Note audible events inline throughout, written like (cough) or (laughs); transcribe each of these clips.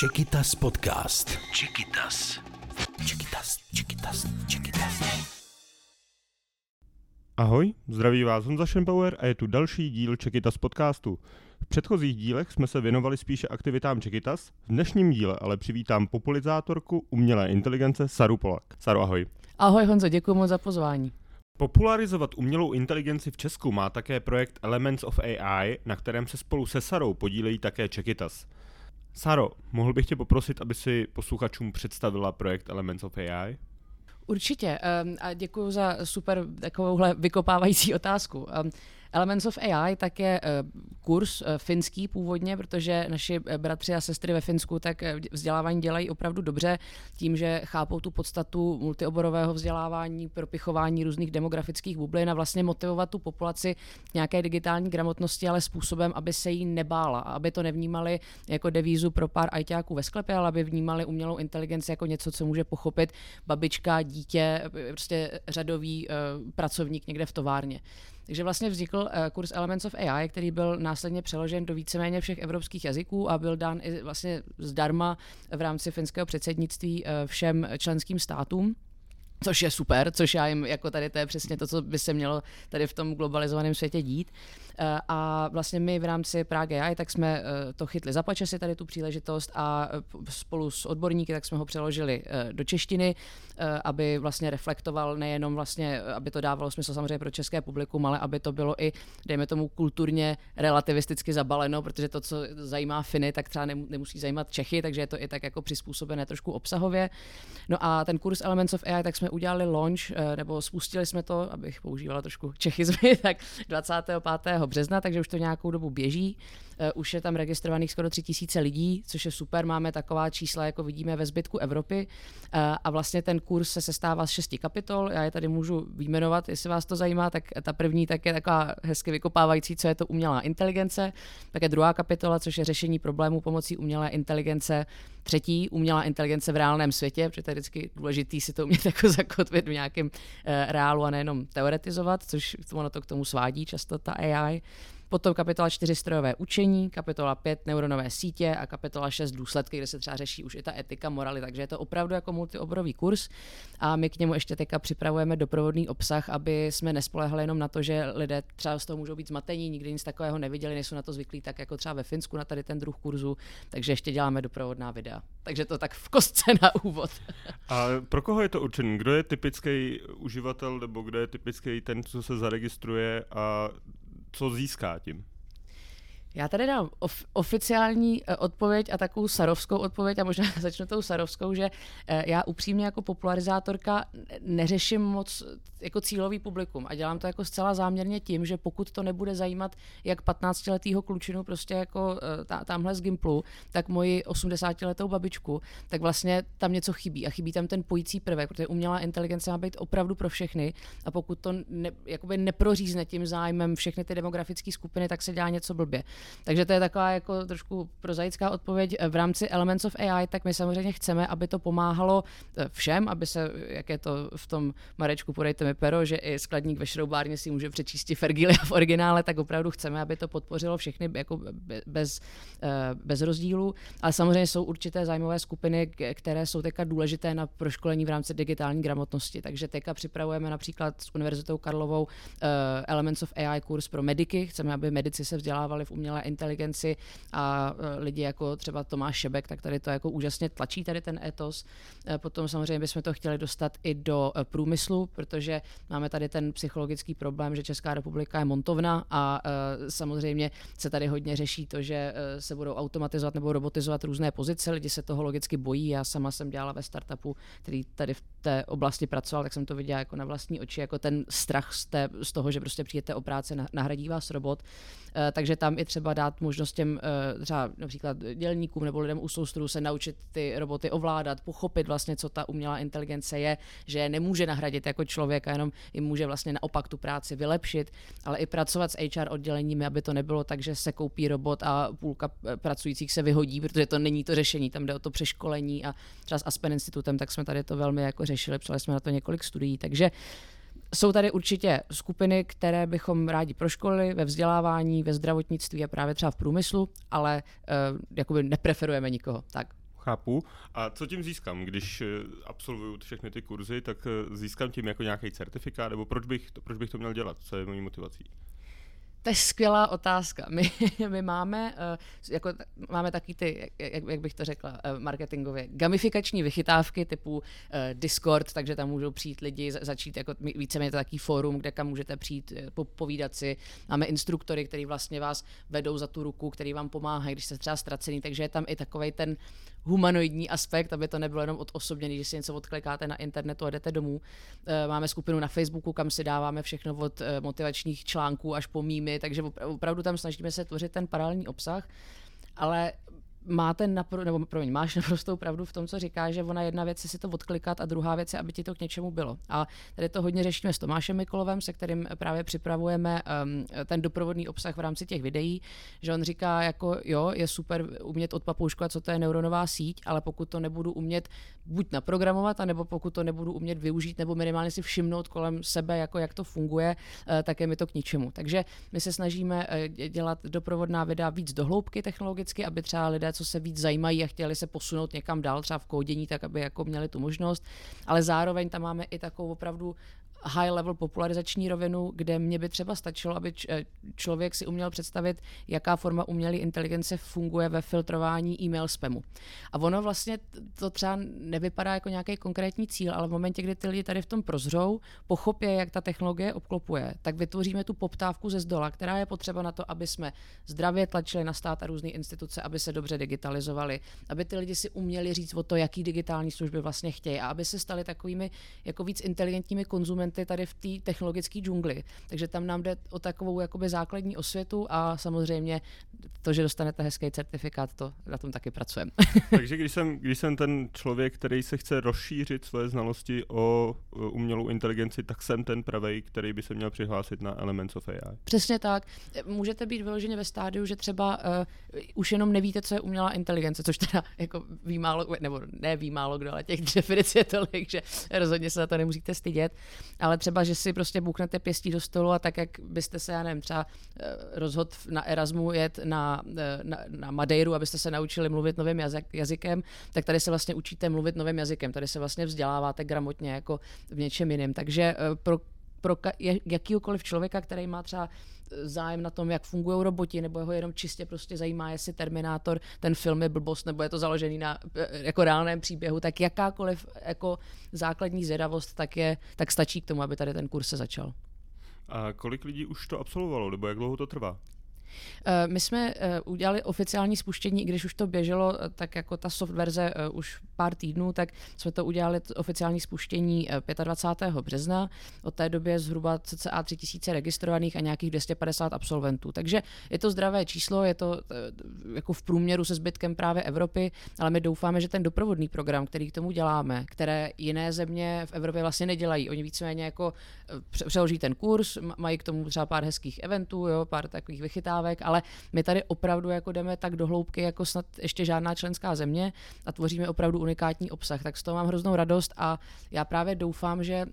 Čekytas podcast. Čekytas. Čekytas, Čekytas, Čekytas. Ahoj, zdraví vás Honza Schembauer a je tu další díl Čekytas podcastu. V předchozích dílech jsme se věnovali spíše aktivitám Čekytas, v dnešním díle ale přivítám popularizátorku umělé inteligence Saru Polak. Saru, ahoj. Ahoj Honzo, děkuji moc za pozvání. Popularizovat umělou inteligenci v Česku má také projekt Elements of AI, na kterém se spolu se Sarou podílejí také Čekytas. Saro, mohl bych tě poprosit, aby si posluchačům představila projekt Elements of AI? Určitě um, a děkuji za super takovouhle vykopávající otázku. Elements of AI tak je uh, kurz uh, finský původně, protože naši eh, bratři a sestry ve Finsku tak vzdělávání dělají opravdu dobře tím, že chápou tu podstatu multioborového vzdělávání, propichování různých demografických bublin a vlastně motivovat tu populaci k nějaké digitální gramotnosti, ale způsobem, aby se jí nebála a aby to nevnímali jako devízu pro pár ajťáků ve sklepě, ale aby vnímali umělou inteligenci jako něco, co může pochopit babička, dítě, prostě řadový pracovník někde v továrně. Takže vlastně vznikl uh, kurz Elements of AI, který byl následně přeložen do víceméně všech evropských jazyků a byl dán i vlastně zdarma v rámci finského předsednictví uh, všem členským státům. Což je super, což já jim, jako tady to je přesně to, co by se mělo tady v tom globalizovaném světě dít. Eh, a vlastně my v rámci Prague AI tak jsme eh, to chytli za si tady tu příležitost a eh, spolu s odborníky tak jsme ho přeložili do češtiny, aby vlastně reflektoval nejenom vlastně, aby to dávalo smysl samozřejmě pro české publikum, ale aby to bylo i, dejme tomu, kulturně relativisticky zabaleno, protože to, co zajímá Finy, tak třeba nemusí zajímat Čechy, takže je to i tak jako přizpůsobené trošku obsahově. No a ten kurz Elements of AI, tak jsme udělali launch, nebo spustili jsme to, abych používala trošku čechizmy, (laughs) tak 25 března, takže už to nějakou dobu běží. Eh, už je tam registrovaných skoro 3000 lidí, což je super. Máme taková čísla, jako vidíme ve zbytku Evropy. Eh, a vlastně ten kurz se sestává z šesti kapitol. Já je tady můžu vyjmenovat, jestli vás to zajímá. Tak ta první tak je taková hezky vykopávající, co je to umělá inteligence. Také druhá kapitola, což je řešení problémů pomocí umělé inteligence. Třetí, umělá inteligence v reálném světě, protože to je vždycky důležité si to umět (laughs) jako zakotvit v nějakém uh, reálu a nejenom teoretizovat, což ono to k tomu svádí často ta AI. Potom kapitola 4 strojové učení, kapitola 5 neuronové sítě a kapitola 6 důsledky, kde se třeba řeší už i ta etika, moraly, takže je to opravdu jako multioborový kurz a my k němu ještě teďka připravujeme doprovodný obsah, aby jsme nespolehali jenom na to, že lidé třeba z toho můžou být zmatení, nikdy nic takového neviděli, nejsou na to zvyklí, tak jako třeba ve Finsku na tady ten druh kurzu, takže ještě děláme doprovodná videa. Takže to tak v kostce na úvod. A pro koho je to určený? Kdo je typický uživatel nebo kdo je typický ten, co se zaregistruje a co získá tím? Já tady dám of, oficiální eh, odpověď a takovou sarovskou odpověď a možná (laughs) začnu tou sarovskou, že eh, já upřímně jako popularizátorka neřeším moc jako cílový publikum a dělám to jako zcela záměrně tím, že pokud to nebude zajímat jak 15-letýho klučinu prostě jako eh, tá, tamhle z Gimplu, tak moji 80-letou babičku, tak vlastně tam něco chybí a chybí tam ten pojící prvek, protože umělá inteligence má být opravdu pro všechny a pokud to ne, jakoby neprořízne tím zájmem všechny ty demografické skupiny, tak se dělá něco blbě. Takže to je taková jako trošku prozaická odpověď. V rámci Elements of AI, tak my samozřejmě chceme, aby to pomáhalo eh, všem, aby se, jak je to v tom Marečku, podejte mi pero, že i skladník ve šroubárně si může přečíst Fergilia v originále, tak opravdu chceme, aby to podpořilo všechny jako bez, eh, bez rozdílu. Ale samozřejmě jsou určité zájmové skupiny, které jsou teďka důležité na proškolení v rámci digitální gramotnosti. Takže teďka připravujeme například s Univerzitou Karlovou eh, Elements of AI kurz pro mediky. Chceme, aby medici se vzdělávali v umělé umělé inteligenci a e, lidi jako třeba Tomáš Šebek, tak tady to jako úžasně tlačí tady ten etos. E, potom samozřejmě bychom to chtěli dostat i do e, průmyslu, protože máme tady ten psychologický problém, že Česká republika je montovna a samozřejmě se tady hodně řeší to, že se budou automatizovat nebo robotizovat různé pozice, lidi se toho logicky bojí. Já sama jsem dělala ve startupu, který tady v té oblasti pracoval, tak jsem to viděla jako na vlastní oči, jako ten strach z, té, z toho, že prostě přijete o práci, nahradí vás robot. Takže tam i třeba třeba dát možnost těm eh, třeba například dělníkům nebo lidem u soustruhu se naučit ty roboty ovládat, pochopit vlastně, co ta umělá inteligence je, že nemůže nahradit jako člověka, jenom jim může vlastně naopak tu práci vylepšit, ale i pracovat s HR odděleními, aby to nebylo tak, že se koupí robot a půlka eh, pracujících se vyhodí, protože to není to řešení, tam jde o to přeškolení a třeba s Aspen institutem, tak jsme tady to velmi jako řešili, psali jsme na to několik studií, takže jsou tady určitě skupiny, které bychom rádi proškolili ve vzdělávání, ve zdravotnictví a právě třeba v průmyslu, ale uh, jakoby nepreferujeme nikoho. Tak. Chápu. A co tím získám? Když eh, absolvuju všechny ty kurzy, tak eh, získám tím jako nějaký certifikát, nebo proč bych, to, proč bych to měl dělat? Co je mojí motivací? To je skvělá otázka. My, (laughs) my máme, uh, jako, máme taky ty, jak, jak bych to řekla, uh, marketingově, gamifikační vychytávky typu uh, Discord, takže tam můžou přijít lidi, začít jako víceméně to taký fórum, kde kam můžete přijít, po, povídat si. Máme instruktory, který vlastně vás vedou za tu ruku, který vám pomáhají, když jste třeba ztracený, takže je tam i takový ten humanoidní aspekt, aby to nebylo jenom od osobně, když si něco odklikáte na internetu a jdete domů. Máme skupinu na Facebooku, kam si dáváme všechno od motivačních článků až po mýmy, takže opravdu tam snažíme se tvořit ten paralelní obsah, ale máte napr- nebo promiň, máš (laughs) naprostou pravdu v tom, co říká, že ona jedna věc je si to odklikat a druhá věc je, aby ti to k něčemu bylo. A tady to hodně řešíme s Tomášem Mikolovem, se kterým právě připravujeme um, ten doprovodný obsah v rámci těch videí, že on říká, jako jo, je super umět odpapouškovat, co to je neuronová síť, ale pokud to nebudu umět buď naprogramovat, anebo pokud to nebudu umět využít nebo minimálně si všimnout kolem sebe, jako jak to funguje, uh, tak je mi to k ničemu. Takže my se snažíme uh, dělat doprovodná videa víc dohloubky technologicky, aby třeba lidé co se víc zajímají a chtěli se posunout někam dál, třeba v kódění, tak aby jako měli tu možnost. Ale zároveň tam máme i takovou opravdu high level popularizační rovinu, kde mě by třeba stačilo, aby eh, člověk si uměl představit, jaká forma umělé inteligence funguje ve filtrování e-mail spamu. A ono vlastně to třeba nevypadá jako nějaký konkrétní cíl, ale v momentě, kdy ty lidi tady v tom prozřou, pochopí, jak ta technologie obklopuje, tak vytvoříme tu poptávku ze zdola, která je potřeba na to, aby jsme zdravě tlačili na stát a různé instituce, aby se dobře digitalizovali, aby ty lidi si uměli říct o to, jaký digitální služby vlastně chtějí a aby se stali takovými jako víc inteligentními konzumenty talenty tady v té technologické džungli. Takže tam nám jde o takovou jakoby základní osvětu a samozřejmě to, že dostanete hezký certifikát, to na tom taky pracujeme. (laughs) Takže když jsem, když jsem ten člověk, který se chce rozšířit svoje znalosti o umělou inteligenci, tak jsem ten pravej, který by se měl přihlásit na Elements of AI. Přesně tak. Můžete být vyloženě ve stádiu, že třeba uh, už jenom nevíte, co je umělá inteligence, což teda jako ví málo, nebo ne ví málo kdo, ale těch (laughs) definic je tolik, že rozhodně se za to nemusíte stydět ale třeba, že si prostě buknete pěstí do stolu a tak, jak byste se, já nevím, třeba eh, rozhodl na Erasmu jet na, eh, na, na Madeiru, abyste se naučili mluvit novým jazyk, jazykem, tak tady se vlastně učíte mluvit novým jazykem, tady se vlastně vzděláváte gramotně jako v něčem jiném. Takže eh, pro pro jakýkoliv člověka, který má třeba zájem na tom, jak fungují roboti, nebo ho jenom čistě prostě zajímá, jestli Terminátor, ten film je blbost, nebo je to založený na jako reálném příběhu, tak jakákoliv jako základní zvědavost, tak, je, tak stačí k tomu, aby tady ten kurz se začal. A kolik lidí už to absolvovalo, nebo jak dlouho to trvá? Eh, my jsme eh, udělali oficiální spuštění, i když už to běželo, eh, tak jako ta soft verze už pár týdnů, tak jsme to udělali oficiální spuštění 25. března. Od té doby je zhruba cca 3000 registrovaných a nějakých 250 absolventů. Takže je to zdravé číslo, je to jako v průměru se zbytkem právě Evropy, ale my doufáme, že ten doprovodný program, který k tomu děláme, které jiné země v Evropě vlastně nedělají. Oni víceméně jako přeloží ten kurz, mají k tomu třeba pár hezkých eventů, jo, pár takových vychytávek dodávek, ale my tady opravdu jako jdeme tak do hloubky, jako snad ještě žádná členská země a tvoříme opravdu unikátní obsah. Tak z toho mám hroznou radost a já právě doufám, že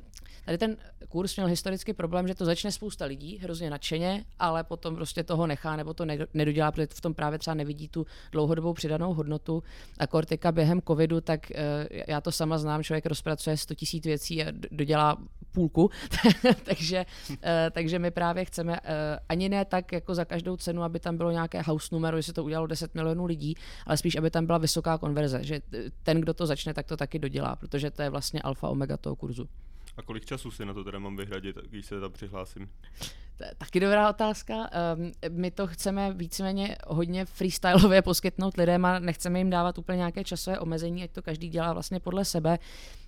Tady ten kurz měl historicky problém, že to začne spousta lidí hrozně nadšeně, ale potom prostě toho nechá nebo to nedodělá, protože v tom právě třeba nevidí tu dlouhodobou přidanou hodnotu. A Kortika během covidu, tak eh, já to sama znám, člověk rozpracuje 100 tisíc věcí a dodělá půlku, (laughs) takže, eh, takže my právě chceme eh, ani ne tak jako za každou cenu, aby tam bylo nějaké house numero, že se to udělalo 10 milionů lidí, ale spíš, aby tam byla vysoká konverze, že ten, kdo to začne, tak to taky dodělá, protože to je vlastně alfa omega toho kurzu. A kolik času si na to teda mám vyhradit, když se tam přihlásím? To je taky dobrá otázka. Um, my to chceme víceméně hodně freestyleově poskytnout lidem a nechceme jim dávat úplně nějaké časové omezení, ať to každý dělá vlastně podle sebe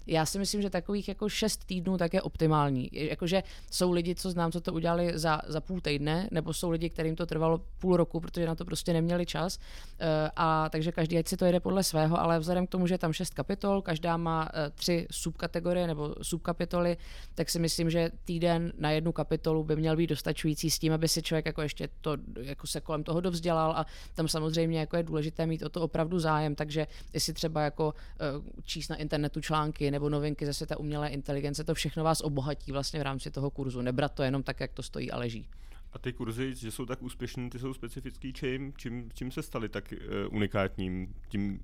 já si myslím, že takových jako šest týdnů tak je optimální. Jakože jsou lidi, co znám, co to udělali za, za půl týdne, nebo jsou lidi, kterým to trvalo půl roku, protože na to prostě neměli čas. Eh, a takže každý, ať si to jede podle svého, ale vzhledem k tomu, že je tam šest kapitol, každá má eh, tři subkategorie nebo subkapitoly, tak si myslím, že týden na jednu kapitolu by měl být dostačující s tím, aby si člověk jako ještě to jako se kolem toho dovzdělal a tam samozřejmě jako je důležité mít o to opravdu zájem, takže jestli třeba jako uh, číst na internetu články nebo novinky ze světa umělé inteligence, to všechno vás obohatí vlastně v rámci toho kurzu. Nebrat to jenom tak, jak to stojí a leží. A ty kurzy, že jsou tak úspěšní, ty jsou specifický čím? Čím, čím se staly tak uh, unikátním? Tím,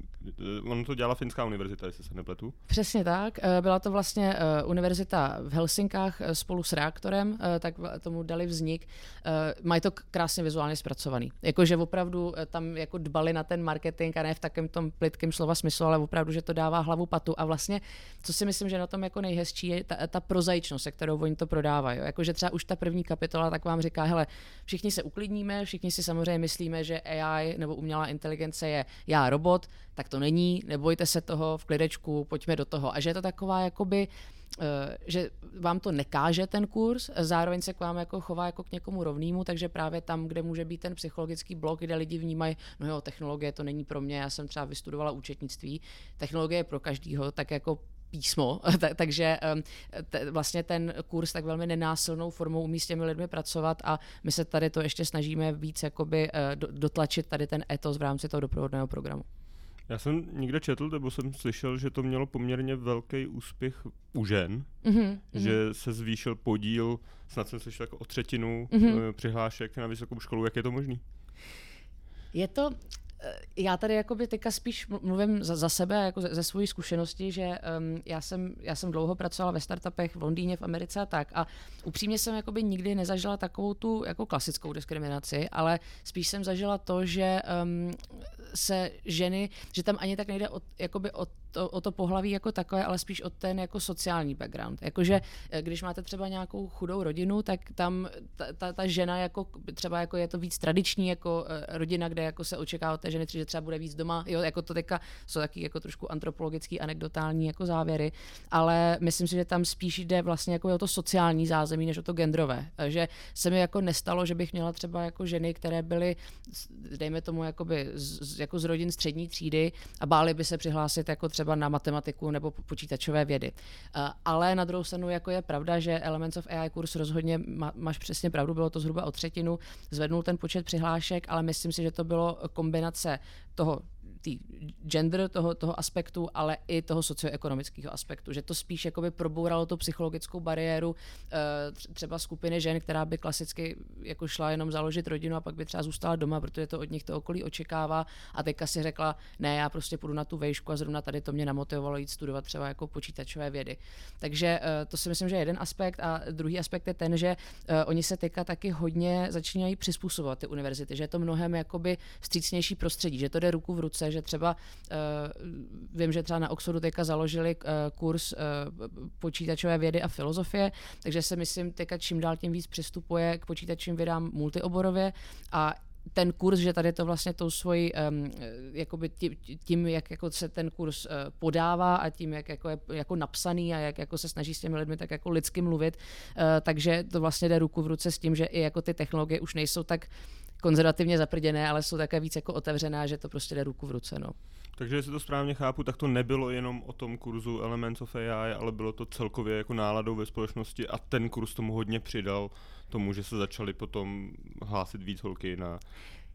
uh, ono to dělala Finská univerzita, jestli se nepletu? Přesně tak. Uh, byla to vlastně uh, univerzita v Helsinkách spolu s reaktorem, uh, tak tomu dali vznik. Uh, mají to krásně vizuálně zpracovaný. Jakože opravdu tam jako dbali na ten marketing a ne v takém tom plitkém slova smyslu, ale opravdu, že to dává hlavu patu. A vlastně, co si myslím, že na tom jako nejhezčí je ta, ta prozaičnost, se kterou oni to prodávají. Jakože třeba už ta první kapitola tak vám říká, hele, všichni se uklidníme, všichni si samozřejmě myslíme, že AI nebo umělá inteligence je já robot, tak to není, nebojte se toho, v klidečku, pojďme do toho. A že je to taková jakoby eh, že vám to nekáže ten kurz, zároveň se k vám jako chová jako k někomu rovnému, takže právě tam, kde může být ten psychologický blok, kde lidi vnímají, no jo, technologie to není pro mě, já jsem třeba vystudovala účetnictví, technologie je pro každýho, tak jako písmo, (laughs) takže vlastně ten kurz tak velmi nenásilnou formou umí s těmi lidmi pracovat a my se tady to ještě snažíme víc jakoby eh, dotlačit tady ten etos v rámci toho doprovodného programu. Já jsem někde četl, nebo jsem slyšel, že to mělo poměrně velký úspěch u žen, mm-hmm. že se zvýšil podíl, snad jsem slyšel jako o třetinu mm-hmm. přihlášek na vysokou školu. Jak je to možný? Je to, já tady jakoby teďka spíš mluvím za, za sebe, jako ze, ze své zkušenosti, že um, já, jsem, já jsem dlouho pracovala ve startupech v Londýně, v Americe a tak a upřímně jsem jakoby nikdy nezažila takovou tu jako klasickou diskriminaci, ale spíš jsem zažila to, že um, se ženy, že tam ani tak nejde o, jakoby o, to, o to pohlaví jako takové, ale spíš o ten jako sociální background. Jakože eh, když máte třeba nějakou chudou rodinu, tak tam ta, ta, ta žena jako třeba jako je to víc tradiční jako eh, rodina, kde jako se očekává od té ženy, že třeba bude víc doma, jo, jako to teďka jsou taky jako trošku antropologický, anekdotální jako závěry, ale myslím si, že tam spíš jde vlastně jako o to sociální zázemí, než o to genderové. Že se mi jako nestalo, že bych měla třeba jako ženy, které byly, dejme tomu, jakoby z, jako z rodin střední třídy a báli by se přihlásit jako třeba na matematiku nebo počítačové vědy. Eh, ale na druhou stranu jako je pravda, že Elements of AI kurz rozhodně má, máš přesně pravdu, bylo to zhruba o třetinu, zvednul ten počet přihlášek, ale myslím si, že to bylo kombinace toho tý gender toho, toho aspektu, ale i toho socioekonomického aspektu, že to spíš jakoby probouralo tu psychologickou bariéru eh, třeba skupiny žen, která by klasicky jako šla jenom založit rodinu a pak by třeba zůstala doma, protože to od nich to okolí očekává a teďka si řekla, ne, já prostě půjdu na tu vejšku a zrovna tady to mě namotivovalo jít studovat třeba jako počítačové vědy. Takže eh, to si myslím, že je jeden aspekt a druhý aspekt je ten, že eh, oni se teďka taky hodně začínají přizpůsobovat ty univerzity, že je to mnohem jakoby vstřícnější prostředí, že to jde ruku v ruce, že třeba uh, vím, že třeba na Oxfordu teďka založili uh, kurz uh, počítačové vědy a filozofie, takže se myslím teďka čím dál tím víc přistupuje k počítačovým vědám multioborově a ten kurz, že tady to vlastně tou svojí, um, jakoby tím, tím, jak jako se ten kurz uh, podává a tím, jak jako je jako napsaný a jak jako se snaží s těmi lidmi tak jako lidsky mluvit, uh, takže to vlastně jde ruku v ruce s tím, že i jako ty technologie už nejsou tak konzervativně zaprděné, ale jsou také víc jako otevřená, že to prostě jde ruku v ruce. No. Takže jestli to správně chápu, tak to nebylo jenom o tom kurzu Elements of AI, ale bylo to celkově jako náladou ve společnosti a ten kurz tomu hodně přidal tomu, že se začaly potom hlásit víc holky na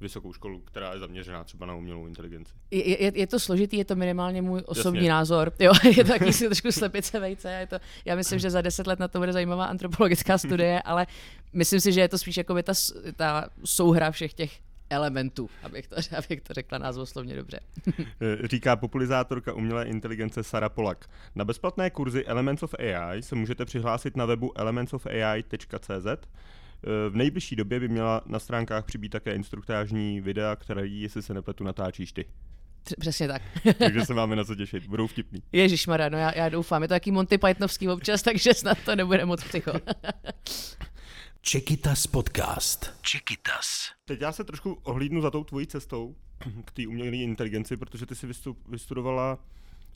vysokou školu, která je zaměřená třeba na umělou inteligenci. Je, je, je to složitý, je to minimálně můj osobní Jasně. názor. (laughs) Jo, je to taky si trošku slepice vejce. Je to, já myslím, že za deset let na to bude zajímavá antropologická studie, (laughs) ale myslím si, že je to spíš jako ta, ta souhra všech těch elementů, abych to, (laughs) abych to řekla názvoslovně dobře. Říká popularizátorka umělé inteligence Sara Polak. Na bezplatné kurzy Elements of AI se můžete přihlásit na webu elementsofai.cz Eh, v nejbližší době by měla na stránkách přibýt také instruktážní videa, které, jestli se nepletu, natáčíš ty. Přesně tak. (laughs) takže se máme na co těšit, budou vtipný. Ježíš no já, já doufám, je to taký Monty Pythonovský občas, (laughs) takže snad to nebude moc psycho. (laughs) Čekitas podcast. Čekitas. Teď já se trošku ohlídnu za tou tvojí cestou k té umělé inteligenci, protože ty jsi vystudovala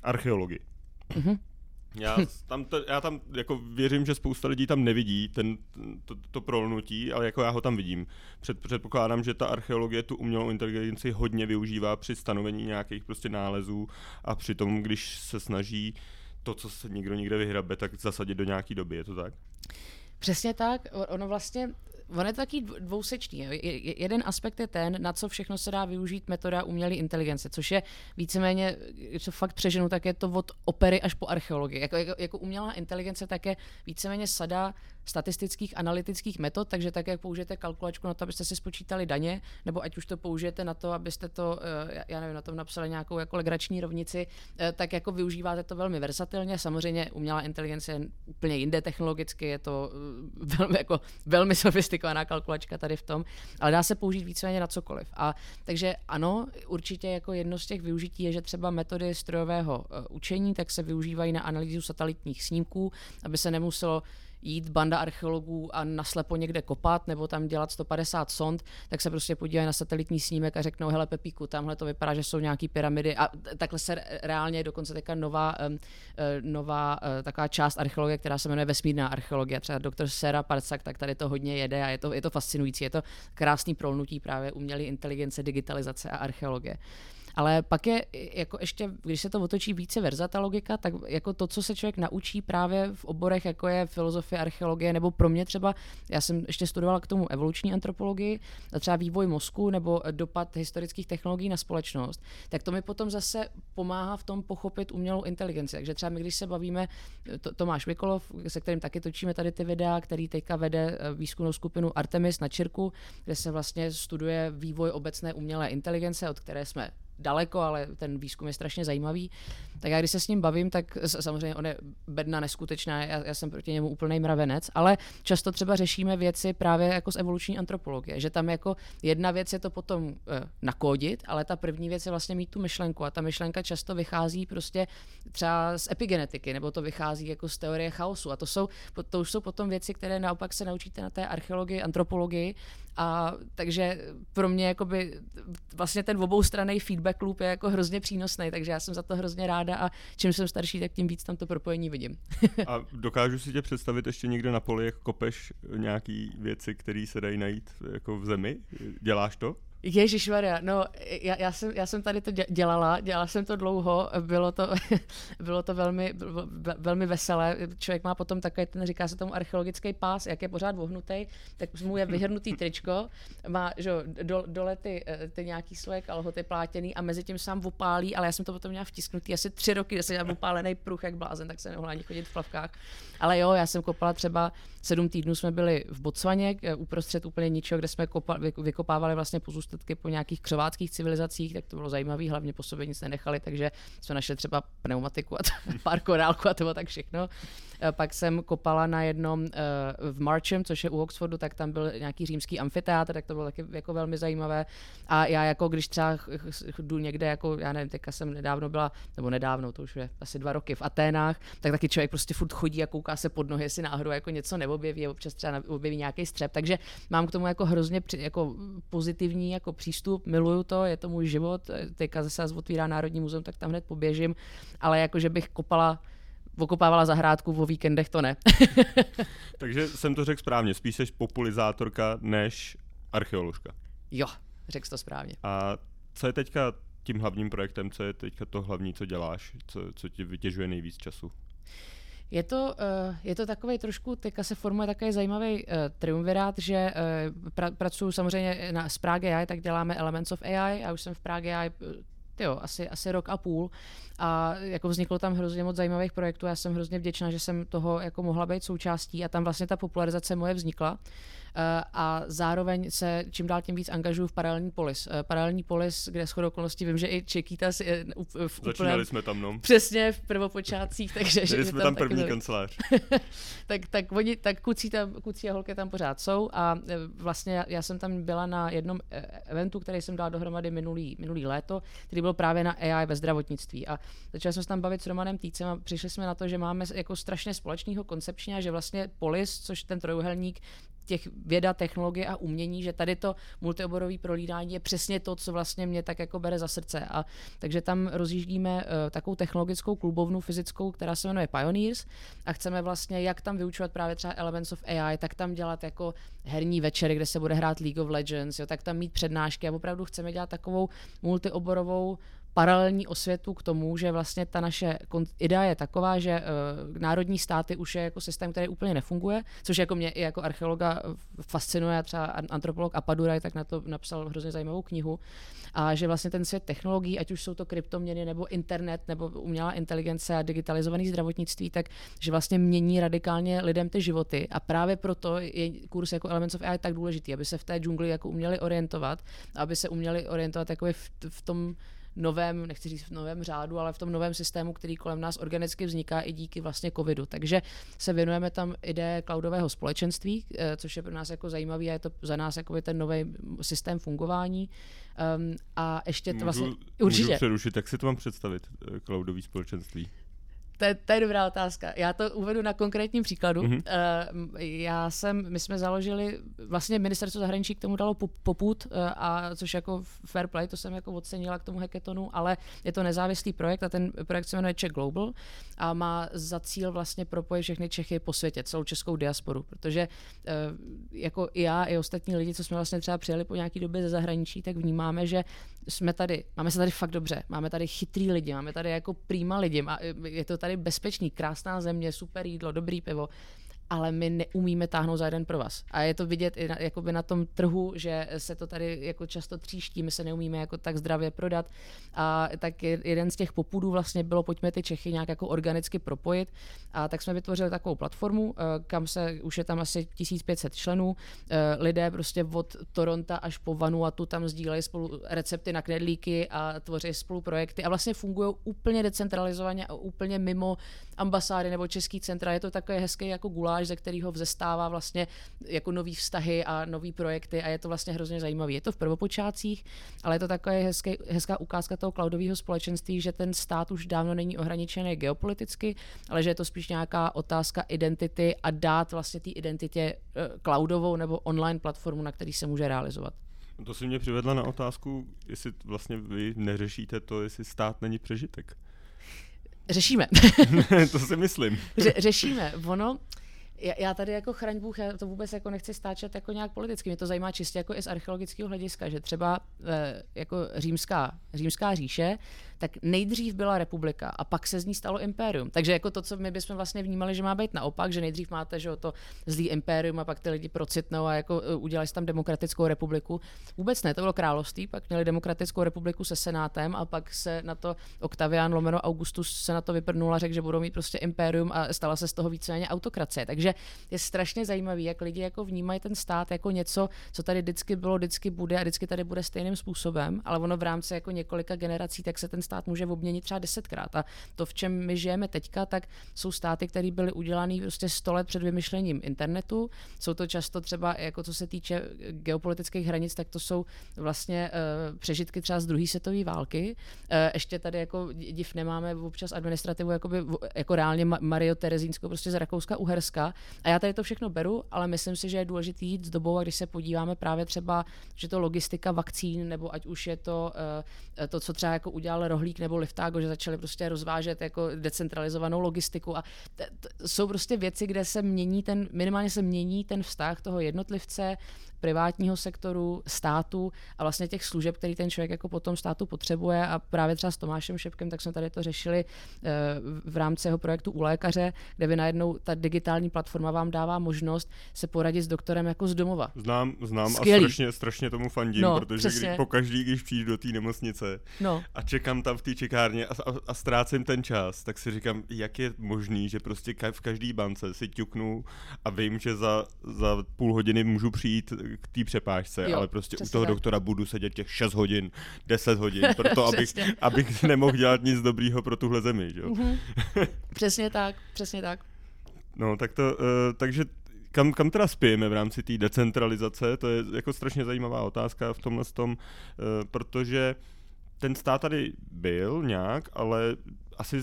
archeologii. Mm-hmm. Já tam, to, já tam jako věřím, že spousta lidí tam nevidí ten, to, to prolnutí, ale jako já ho tam vidím. Před, předpokládám, že ta archeologie tu umělou inteligenci hodně využívá při stanovení nějakých prostě nálezů a při tom, když se snaží to, co se nikdo nikde vyhrabe, tak zasadit do nějaké doby, je to tak? Přesně tak. Ono vlastně ono je to taky dvousečný. Jeden aspekt je ten, na co všechno se dá využít metoda umělé inteligence, což je víceméně, co fakt přeženu, tak je to od opery až po archeologii. Jako, jako, jako umělá inteligence tak je víceméně sada statistických analytických metod, takže tak, jak použijete kalkulačku na to, abyste si spočítali daně, nebo ať už to použijete na to, abyste to, eh, já nevím, na tom napsali nějakou jako legrační rovnici, eh, tak jako využíváte to velmi versatilně. Samozřejmě umělá inteligence je úplně jinde technologicky, je to eh, (laughs) velmi, jako, velmi sofistikovaná kalkulačka tady v tom, ale dá se použít víceméně na cokoliv. A takže ano, určitě jako jedno z těch využití je, že třeba metody strojového učení tak se využívají na analýzu satelitních snímků, aby se nemuselo jít banda archeologů a naslepo někde kopat nebo tam dělat 150 sond, tak se prostě podívají na satelitní snímek a řeknou, hele Pepíku, tamhle to vypadá, že jsou nějaký pyramidy. A takhle se reálně dokonce teďka nová, um, nová uh, taková část archeologie, která se jmenuje vesmírná archeologie, třeba doktor Sera Parcak, tak tady to hodně jede a je to, je to fascinující, je to krásný prolnutí právě umělé inteligence, digitalizace a archeologie. Ale pak je jako ještě, když se to otočí více verzata logika, tak jako to, co se člověk naučí právě v oborech, jako je filozofie, archeologie, nebo pro mě třeba, já jsem ještě studovala k tomu evoluční antropologii, třeba vývoj mozku nebo dopad historických technologií na společnost, tak to mi potom zase pomáhá v tom pochopit umělou inteligenci. Takže třeba my, když se bavíme, to, Tomáš Vikolov, se kterým taky točíme tady ty videa, který teďka vede eh, výzkumnou skupinu Artemis na Čirku, kde se vlastně studuje vývoj obecné umělé inteligence, od které jsme daleko, ale ten výzkum je strašně zajímavý. Tak já když se s ním bavím, tak samozřejmě on je bedna neskutečná, já, já jsem proti němu úplný mravenec, ale často třeba řešíme věci právě jako z evoluční antropologie, že tam jako jedna věc je to potom e, nakódit, ale ta první věc je vlastně mít tu myšlenku a ta myšlenka často vychází prostě třeba z epigenetiky, nebo to vychází jako z teorie chaosu a to jsou, to už jsou potom věci, které naopak se naučíte na té archeologii, antropologii a takže pro mě jakoby vlastně ten oboustranný feedback loop je jako hrozně přínosný, takže já jsem za to hrozně ráda a čím jsem starší, tak tím víc tam to propojení vidím. a dokážu si tě představit ještě někde na poli, jak kopeš nějaký věci, které se dají najít jako v zemi? Děláš to? Ježíš Maria, no já, já, jsem, já jsem tady to dělala, dělala jsem to dlouho, bylo to, (laughs) bylo to velmi, velmi veselé. Člověk má potom takový, ten říká se tomu archeologický pás, jak je pořád vohnutý, tak mu je vyhrnutý tričko, má že, do, dole ty, ty nějaký sloje kalhoty plátěný a mezi tím sám opálí, ale já jsem to potom měla vtisknutý asi tři roky, kde jsem měla opálený pruh jak blázen, tak se nemohla ani chodit v plavkách. Ale jo, já jsem kopala třeba sedm týdnů jsme byli v Botswaně, uprostřed úplně ničeho, kde jsme kopali, vykopávali vlastně pozůstatky po nějakých křováckých civilizacích, tak to bylo zajímavé, hlavně po sobě nic nenechali, takže jsme našli třeba pneumatiku a (laughs) pár korálku a to bylo tak všechno. Eh, pak jsem kopala na jednom uh, v Marchem, což je u Oxfordu, tak tam byl nějaký římský amfiteátr, tak to bylo taky jako velmi zajímavé. A já jako když třeba jdu někde, jako já nevím, teďka jsem nedávno byla, nebo nedávno, to už je asi dva roky v Aténách, tak taky člověk prostě furt chodí a kouká se pod nohy, jestli náhodou jako něco neobjeví, občas třeba objeví nějaký střep. Takže mám k tomu jako hrozně jako pozitivní jako přístup, miluju to, je to můj život. Teďka zase otvírá Národní muzeum, tak tam hned poběžím, ale jako, že bych kopala okopávala zahrádku, o víkendech to ne. (laughs) Takže jsem to řekl správně, spíš jsi populizátorka než archeoložka. Jo, řekl to správně. A co je teďka tím hlavním projektem, co je teďka to hlavní, co děláš, co, co ti vytěžuje nejvíc času? Je to, uh, je to takový trošku, teďka se formuje takový zajímavý uh, triumvirát, že uh, pra, pracuji samozřejmě na, z Prague AI, tak děláme Elements of AI, já už jsem v Prague AI jo, asi, asi rok a půl a jako vzniklo tam hrozně moc zajímavých projektů, já jsem hrozně vděčná, že jsem toho jako mohla být součástí a tam vlastně ta popularizace moje vznikla. Eh, a zároveň se čím dál tím víc angažuju v Paralelní polis. Eh, Paralelní polis, kde shodou okolností vím, že i Čekýtas je v Začínali jsme tam, no. Přesně v prvopočátcích, takže... Měli jsme tam, tam první taky, kancelář. (laughs) tak, tak, oni, tak kucí, tam, kucí a holky tam pořád jsou a eh, vlastně já, já jsem tam byla na jednom eventu, který jsem dala dohromady minulý, minulý léto, který byl právě na AI ve zdravotnictví a začali jsme se tam bavit s Romanem Týcem a přišli jsme na to, že máme jako strašně společného koncepčně a že vlastně polis, což ten trojuhelník, těch věda, technologie a umění, že tady to multioborové prolídání je přesně to, co vlastně mě tak jako bere za srdce. A takže tam rozjíždíme uh, takovou technologickou klubovnu fyzickou, která se jmenuje Pioneers a chceme vlastně, jak tam vyučovat právě třeba Elements of AI, tak tam dělat jako herní večery, kde se bude hrát League of Legends, jo, tak tam mít přednášky a opravdu chceme dělat takovou multioborovou paralelní osvětu k tomu, že vlastně ta naše idea je taková, že uh, národní státy už je jako systém, který úplně nefunguje, což jako mě i jako archeologa fascinuje, třeba antropolog Apaduraj tak na to napsal hrozně zajímavou knihu, a že vlastně ten svět technologií, ať už jsou to kryptoměny nebo internet nebo umělá inteligence a digitalizované zdravotnictví, tak že vlastně mění radikálně lidem ty životy. A právě proto je kurz jako Elements of AI tak důležitý, aby se v té džungli jako uměli orientovat, aby se uměli orientovat jako v, v tom novém, nechci říct v novém řádu, ale v tom novém systému, který kolem nás organicky vzniká i díky vlastně covidu. Takže se věnujeme tam ideje cloudového společenství, eh, což je pro nás jako zajímavý a je to za nás jako ten nový systém fungování. Um, a ještě to vlastně... Můžu, určitě. Můžu přerušit, jak si to mám představit, eh, cloudový společenství? To je, to je dobrá otázka. Já to uvedu na konkrétním příkladu. Mm-hmm. Uh, já jsem, my jsme založili, vlastně ministerstvo zahraničí k tomu dalo poput, uh, a což jako fair play, to jsem jako ocenila k tomu hackathonu, ale je to nezávislý projekt a ten projekt se jmenuje Czech Global a má za cíl vlastně propojit všechny Čechy po světě, celou českou diasporu, protože uh, jako i já, i ostatní lidi, co jsme vlastně třeba přijeli po nějaký době ze zahraničí, tak vnímáme, že jsme tady, máme se tady fakt dobře, máme tady chytrý lidi, máme tady jako prýma lidi, je to tady bezpečný, krásná země, super jídlo, dobrý pivo ale my neumíme táhnout za jeden pro vás. A je to vidět i na, jakoby na tom trhu, že se to tady jako často tříští, my se neumíme jako tak zdravě prodat. A tak jeden z těch popudů vlastně bylo, pojďme ty Čechy nějak jako organicky propojit. A tak jsme vytvořili takovou platformu, eh, kam se, už je tam asi 1500 členů. Eh, lidé prostě od Toronto až po Vanuatu tam sdílejí spolu recepty na knedlíky a tvoří spolu projekty a vlastně fungují úplně decentralizovaně a úplně mimo ambasády nebo český centra. Je to takový hezký jako gulá koláž, ze kterého vzestává vlastně jako nový vztahy a nový projekty a je to vlastně hrozně zajímavé. Je to v prvopočátcích, ale je to taková hezké, hezká ukázka toho cloudového společenství, že ten stát už dávno není ohraničený geopoliticky, ale že je to spíš nějaká otázka identity a dát vlastně té identitě eh, cloudovou nebo online platformu, na který se může realizovat. To si mě přivedla na otázku, jestli vlastně vy neřešíte to, jestli stát není přežitek. Řešíme. (laughs) to si myslím. Ře- řešíme. Ono, já tady jako chraň Bůh, já to vůbec jako nechci stáčet jako nějak politicky, mě to zajímá čistě jako i z archeologického hlediska, že třeba e, jako římská, římská říše tak nejdřív byla republika a pak se z ní stalo impérium. Takže jako to, co my bychom vlastně vnímali, že má být naopak, že nejdřív máte že to zlý impérium a pak ty lidi procitnou a jako e, udělali tam demokratickou republiku. Vůbec ne, to bylo království, pak měli demokratickou republiku se senátem a pak se na to Octavian Lomeno Augustus se na to vyprnul a řekl, že budou mít prostě impérium a stala se z toho víceméně autokracie. Takže je strašně zajímavý, jak lidi jako vnímají ten stát jako něco, co tady vždycky bylo, vždycky bude a vždycky tady bude stejným způsobem, ale ono v rámci jako několika generací, tak se ten stát může obměnit třeba desetkrát. A to, v čem my žijeme teďka, tak jsou státy, které byly udělané prostě 100 let před vymyšlením internetu. Jsou to často třeba, jako co se týče geopolitických hranic, tak to jsou vlastně uh, přežitky třeba z druhé světové války. Uh, ještě tady jako div nemáme občas administrativu jakoby, jako reálně Mario Terezínsko prostě z Rakouska Uherska. A já tady to všechno beru, ale myslím si, že je důležité jít s dobou, a když se podíváme právě třeba, že to logistika vakcín, nebo ať už je to uh, to, co třeba jako udělal Rohlík nebo Liftago, že začali prostě rozvážet jako decentralizovanou logistiku. A t- t- jsou prostě věci, kde se mění ten, minimálně se mění ten vztah toho jednotlivce privátního sektoru, státu a vlastně těch služeb, který ten člověk jako potom státu potřebuje. A právě třeba s Tomášem Šepkem, tak jsme tady to řešili eh, v rámci jeho projektu u lékaře, kde vy najednou ta digitální platforma vám dává možnost se poradit s doktorem jako z domova. Znám, znám Skvělý. a strašně, strašně tomu fandím, no, protože když, po každý, když přijdu do té nemocnice no. a čekám tam v té čekárně a, a, a ztrácím ten čas, tak si říkám, jak je možný, že prostě v každé bance si ťuknu a vím, že za, za půl hodiny můžu přijít k té přepážce, jo, ale prostě u toho tak. doktora budu sedět těch 6 hodin, 10 hodin, (laughs) proto abych, abych nemohl dělat nic dobrýho pro tuhle zemi. Jo? Mm-hmm. (laughs) přesně tak, přesně tak. No, tak to, uh, takže kam, kam teda spějeme v rámci té decentralizace? To je jako strašně zajímavá otázka v tomhle tom, uh, protože ten stát tady byl nějak, ale asi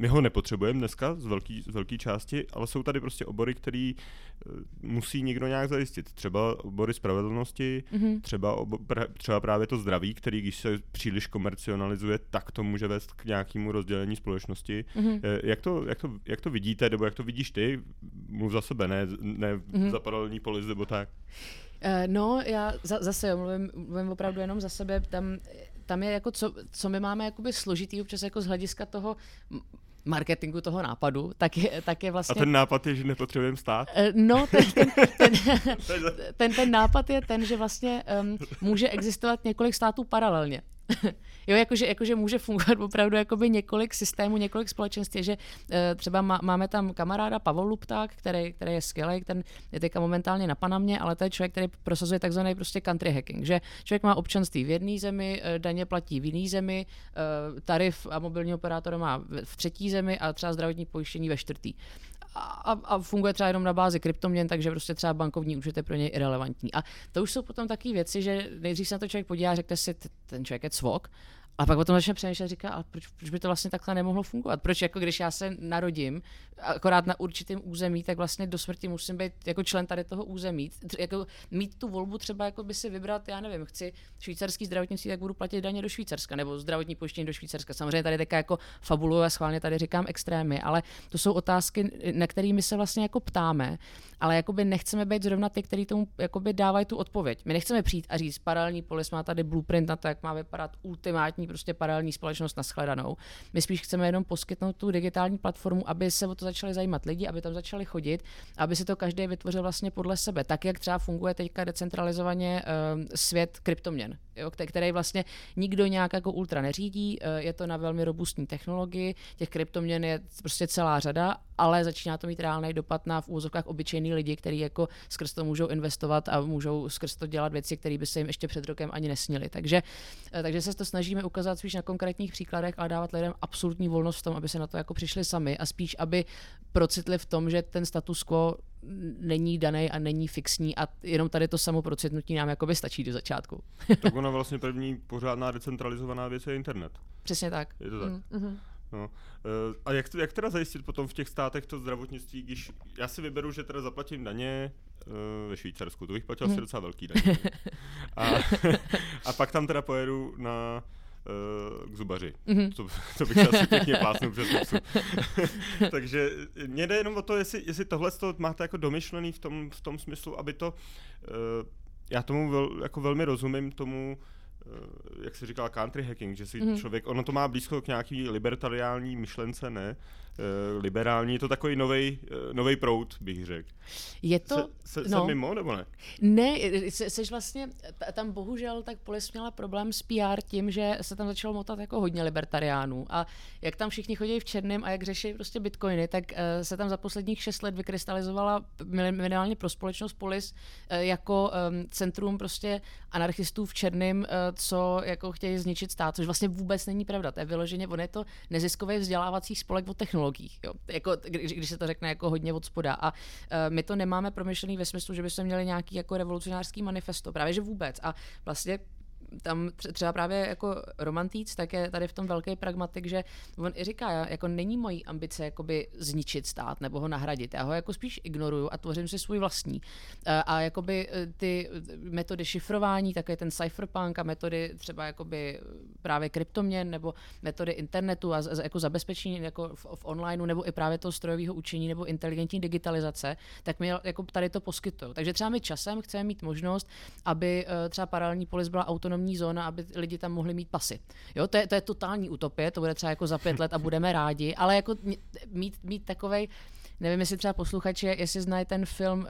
my ho nepotřebujeme dneska z velké z velký části, ale jsou tady prostě obory, které eh, musí někdo nějak zajistit. Třeba obory spravedlnosti, mm-hmm. třeba, obo, třeba právě to zdraví, který když se příliš komercionalizuje, tak to může vést k nějakému rozdělení společnosti. Mm-hmm. Jak, to, jak, to, jak to vidíte, nebo jak to vidíš ty? Mluv za sebe, ne, ne mm-hmm. za paralelní polis, nebo tak. Uh, no, já za, zase mluvím, mluvím opravdu jenom za sebe. Tam tam je jako, co, co my máme jakoby složitý občas jako z hlediska toho marketingu toho nápadu, tak je, tak je vlastně... A ten nápad je, že nepotřebujeme stát? Eh, no, ten, ten, ten, (laughs) ten, ten nápad je ten, že vlastně um, může existovat několik států paralelně. (laughs) jo, jakože, jakože může fungovat (laughs) opravdu jakoby několik systémů, několik společenství, že uh, třeba má, máme tam kamaráda Pavel Lupták, který, který je skvělý, ten je teďka momentálně na Panamě, ale to je člověk, který prosazuje takzvaný prostě country hacking, že člověk má občanství v jedné zemi, uh, daně platí v jiné zemi, uh, tarif a mobilní operátor má v třetí zemi a třeba zdravotní pojištění ve čtvrtý a, a funguje třeba jenom na bázi kryptoměn, takže prostě třeba bankovní účet je pro něj irrelevantní. A to už jsou potom takové věci, že nejdřív se na to člověk podívá, řekne si, ten člověk je Swag. A pak potom začne přemýšlet, říká, a proč, proč, by to vlastně takhle nemohlo fungovat? Proč jako když já se narodím, akorát na určitém území, tak vlastně do smrti musím být jako člen tady toho území. Jako mít tu volbu třeba jako by si vybrat, já nevím, chci švýcarský zdravotnictví, tak budu platit daně do Švýcarska, nebo zdravotní pojištění do Švýcarska. Samozřejmě tady také jako fabuluju a schválně tady říkám extrémy, ale to jsou otázky, na kterými se vlastně jako ptáme, ale jakoby nechceme být zrovna ty, kteří tomu jakoby dávají tu odpověď. My nechceme přijít a říct, paralelní polis má tady blueprint na to, jak má vypadat ultimátní prostě paralelní společnost na shledanou. My spíš chceme jenom poskytnout tu digitální platformu, aby se o to začali zajímat lidi, aby tam začali chodit, aby si to každý vytvořil vlastně podle sebe. Tak, jak třeba funguje teďka decentralizovaně uh, svět kryptoměn, jo, který vlastně nikdo nějak jako ultra neřídí, uh, je to na velmi robustní technologii, těch kryptoměn je prostě celá řada, ale začíná to mít reálný dopad na v úzovkách obyčejný lidi, kteří jako skrz to můžou investovat a můžou skrz to dělat věci, které by se jim ještě před rokem ani nesnily. Takže, uh, takže se to snažíme ukázat spíš na konkrétních příkladech, ale dávat lidem absolutní volnost v tom, aby se na to jako přišli sami a spíš, aby procitli v tom, že ten status quo není daný a není fixní a jenom tady to samo procitnutí nám jako by stačí do začátku. (laughs) tak ona vlastně první pořádná decentralizovaná věc je internet. Přesně tak. Je to tak. Mm-hmm. No. Eh, a jak, jak teda zajistit potom v těch státech to zdravotnictví, když já si vyberu, že teda zaplatím daně eh, ve Švýcarsku, to bych platil asi hmm. docela velký daně. (laughs) A, (laughs) a pak tam teda pojedu na k zubaři. Mm-hmm. To, to bych asi pěkně plásnul přes pusu. (laughs) Takže mě jde jenom o to, jestli, jestli tohle to máte jako domyšlený v tom, v tom smyslu, aby to, uh, já tomu vel, jako velmi rozumím tomu, uh, jak se říkal, country hacking, že si mm-hmm. člověk, ono to má blízko k nějaký libertariální myšlence, ne? Uh, liberální, je to takový nový uh, proud, bych řekl. Je to... Se, se, no. mimo, nebo ne? Ne, seš vlastně, tam bohužel tak polis měla problém s PR tím, že se tam začalo motat jako hodně libertariánů a jak tam všichni chodí v černém a jak řeší prostě bitcoiny, tak uh, se tam za posledních šest let vykrystalizovala minimálně pro společnost polis jako um, centrum prostě anarchistů v černém, co jako chtějí zničit stát, což vlastně vůbec není pravda. To je vyloženě, on je to neziskový vzdělávací spolek o technologiích, jo. Jako, když, když se to řekne jako hodně od spoda a uh, my to nemáme promyšlený ve smyslu, že bychom měli nějaký jako revolucionářský manifesto, právě že vůbec. A vlastně tam třeba právě jako romantíc, tak je tady v tom velký pragmatik, že on i říká, jako není mojí ambice jakoby zničit stát nebo ho nahradit. Já ho jako spíš ignoruju a tvořím si svůj vlastní. A jakoby e, ty metody šifrování, také ten cypherpunk a metody třeba jakoby právě kryptoměn nebo metody internetu a jako zabezpečení jako v, v onlineu nebo i právě toho strojového učení nebo inteligentní digitalizace, tak mi jako tady to poskytují. Takže třeba my časem chceme mít možnost, aby e, třeba paralelní polis byla autonomní autonomní zóna, aby lidi tam mohli mít pasy. Jo, to je, to je totální utopie, to bude třeba jako za pět let a budeme rádi, ale jako mít, mít takovej, nevím, jestli třeba posluchači, jestli znají ten film uh,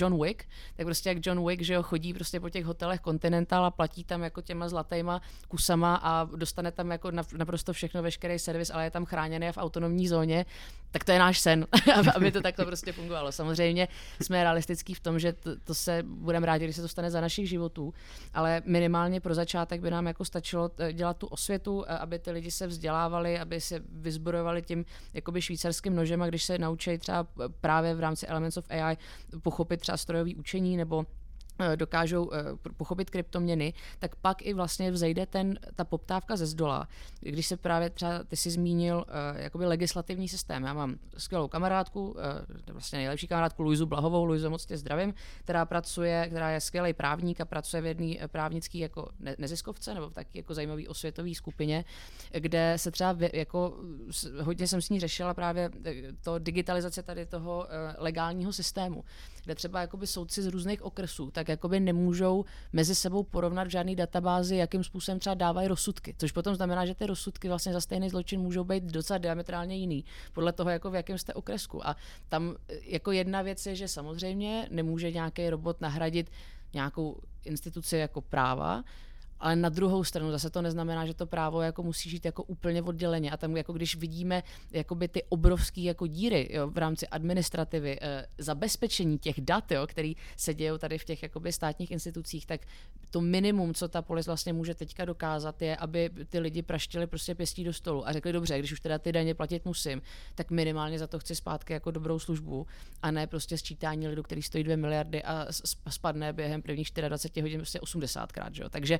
John Wick, tak prostě jak John Wick, že jo, chodí prostě po těch hotelech Continental a platí tam jako těma zlatýma kusama a dostane tam jako naprosto všechno, veškerý servis, ale je tam chráněný v autonomní zóně, tak to je náš sen, (laughs) aby to takto prostě fungovalo. Samozřejmě jsme realistický v tom, že to, to se budeme rádi, když se to stane za našich životů, ale minimálně pro začátek by nám jako stačilo eh, dělat tu osvětu, eh, aby ty lidi se vzdělávali, aby se vyzbrojovali tím jakoby švýcarským nožem a když se naučí třeba právě v rámci Elements of AI pochopit třeba strojový učení nebo dokážou eh, pochopit kryptoměny, tak pak i vlastně vzejde ten, ta poptávka ze zdola. Když se právě třeba, ty si zmínil uh, jakoby legislativní systém. Já mám skvělou kamarádku, vlastně nejlepší kamarádku Luizu Blahovou, Luizu moc tě zdravím, která pracuje, která je skvělý právník a pracuje v jedné právnické jako ne- neziskovce nebo v taky jako zajímavý osvětové skupině, kde se třeba jako hodně jsem s ní řešila právě to digitalizace tady toho legálního systému, kde třeba jakoby soudci z různých okresů, tak tak jakoby nemůžou mezi sebou porovnat v žádný databázi, jakým způsobem třeba dávají rozsudky. Což potom znamená, že ty rozsudky vlastně za stejný zločin můžou být docela diametrálně jiný, podle toho, jako v jakém jste okresku. A tam jako jedna věc je, že samozřejmě nemůže nějaký robot nahradit nějakou instituci jako práva, ale na druhou stranu zase to neznamená, že to právo jako musí žít jako úplně odděleně. A tam jako když vidíme jakoby ty obrovské jako díry jo, v rámci administrativy, e, zabezpečení těch dat, jo, který se dějí tady v těch jakoby státních institucích, tak to minimum, co ta polis vlastně může teďka dokázat, je, aby ty lidi praštili prostě pěstí do stolu a řekli, dobře, když už teda ty daně platit musím, tak minimálně za to chci zpátky jako dobrou službu a ne prostě sčítání lidu, který stojí 2 miliardy a spadne během prvních 24 hodin prostě 80krát. Že jo? Takže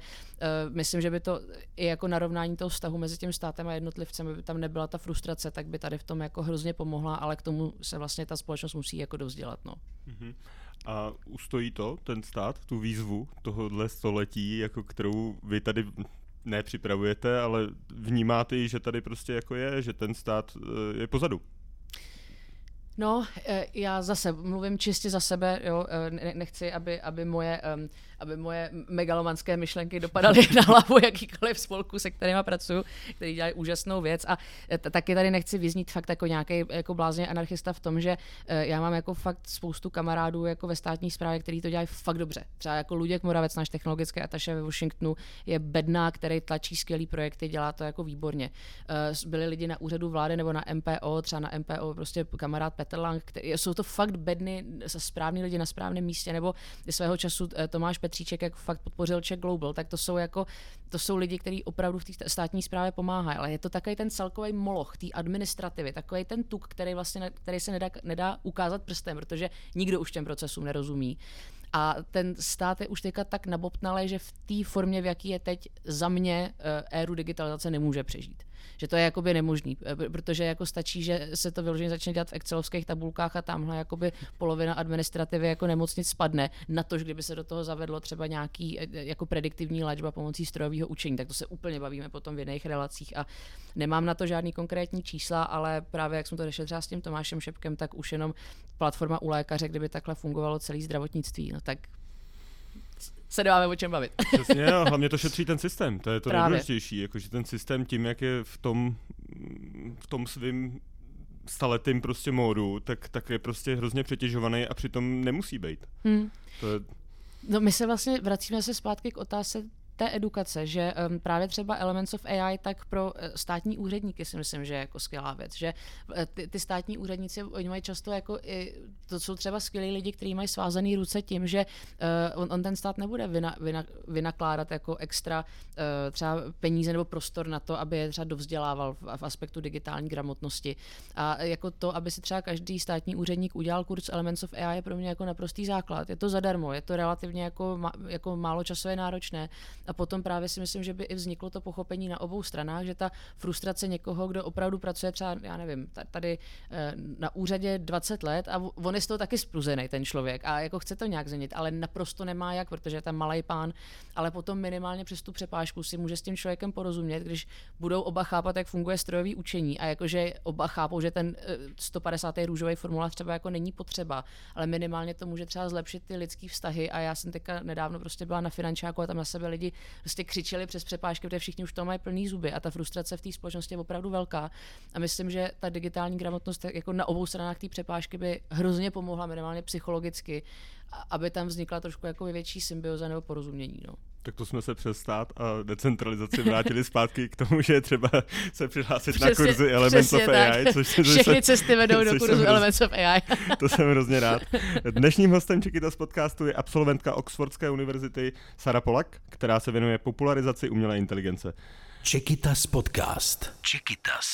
myslím, že by to i jako narovnání toho vztahu mezi tím státem a jednotlivcem, aby tam nebyla ta frustrace, tak by tady v tom jako hrozně pomohla, ale k tomu se vlastně ta společnost musí jako dovzdělat. No. Mm-hmm. A ustojí to, ten stát, tu výzvu tohohle století, jako kterou vy tady nepřipravujete, ale vnímáte že tady prostě jako je, že ten stát eh, je pozadu. No, eh, já zase mluvím čistě za sebe, jo, nechci, aby, aby moje aby moje megalomanské myšlenky dopadaly (laughs) na hlavu jakýkoliv spolku, se kterými pracuji, který dělají úžasnou věc. A e, taky tady nechci vyznít fakt jako nějaký jako blázně anarchista v tom, že e, já mám jako fakt spoustu kamarádů jako ve státní správě, který to dělají fakt dobře. Třeba jako Luděk Moravec, náš technologický ataše ve Washingtonu, je bedná, který tlačí skvělý projekty, dělá to jako výborně. E, byli lidi na úřadu vlády nebo na MPO, třeba na MPO prostě kamarád Petr Lang, který, jsou to fakt bedny, správní lidi na správném místě, nebo svého času Tomáš Petříček, jak fakt podpořil Czech Global, tak to jsou jako, to jsou lidi, kteří opravdu v té státní správě pomáhají, ale je to takový ten celkový moloch té administrativy, takový ten tuk, který vlastně, který se nedá, nedá ukázat prstem, protože nikdo už těm procesům nerozumí. A ten stát je už teďka tak nabobtnalý, že v té formě, v jaký je teď, za mě eh, éru digitalizace nemůže přežít že to je jakoby nemožný, eh, protože jako stačí, že se to vyloženě začne dělat v excelovských tabulkách a tamhle jakoby polovina administrativy jako nemocnic spadne na to, že kdyby se do toho zavedlo třeba nějaký eh, jako prediktivní léčba pomocí strojového učení, tak to se úplně bavíme potom v jiných relacích a nemám na to žádný konkrétní čísla, ale právě jak jsme to řešili třeba s tím Tomášem Šepkem, tak už jenom platforma u lékaře, kdyby takhle fungovalo celý zdravotnictví, no tak se nemáme o čem bavit. (laughs) Přesně, a hlavně to šetří ten systém, to je to Právě. nejdůležitější, jakože ten systém tím, jak je v tom, v tom svým staletým prostě módu, tak, tak je prostě hrozně přetěžovaný a přitom nemusí být. Hmm. To je... No my se vlastně vracíme se zpátky k otázce té edukace, že um, právě třeba Elements of AI, tak pro uh, státní úředníky si myslím, že je jako skvělá věc, že uh, ty, ty státní úředníci, oni mají často jako i, to jsou třeba skvělí lidi, kteří mají svázaný ruce tím, že uh, on, on ten stát nebude vyna, vyna, vynakládat jako extra uh, třeba peníze nebo prostor na to, aby je třeba dovzdělával v, v aspektu digitální gramotnosti. A jako to, aby si třeba každý státní úředník udělal kurz Elements of AI je pro mě jako naprostý základ. Je to zadarmo, je to relativně jako, jako málo časově náročné a potom právě si myslím, že by i vzniklo to pochopení na obou stranách, že ta frustrace někoho, kdo opravdu pracuje třeba, já nevím, tady eh, na úřadě 20 let a on je z toho taky spruzený, ten člověk, a jako chce to nějak změnit, ale naprosto nemá jak, protože je tam malý pán, ale potom minimálně přes tu přepážku si může s tím člověkem porozumět, když budou oba chápat, jak funguje strojový učení a jakože oba chápou, že ten 150. Eh, růžový formulář třeba jako není potřeba, ale minimálně to může třeba zlepšit ty lidské vztahy a já jsem teďka nedávno prostě byla na finančáku a tam na sebe lidi prostě křičeli přes přepážky, protože všichni už to mají plný zuby a ta frustrace v té společnosti je opravdu velká. A myslím, že ta digitální gramotnost jako na obou stranách té přepážky by hrozně pomohla minimálně psychologicky, aby tam vznikla trošku jako větší symbioza nebo porozumění. No tak to jsme se přes stát a decentralizaci vrátili zpátky k tomu, že je třeba se přihlásit přesně, na kurzy Elements of AI. Tak. Což Všechny se, cesty vedou do kurzu Elements of AI. (laughs) to jsem hrozně rád. Dnešním hostem Čekytas podcastu je absolventka Oxfordské univerzity Sara Polak, která se věnuje popularizaci umělé inteligence. Čekytas podcast. Čekytas.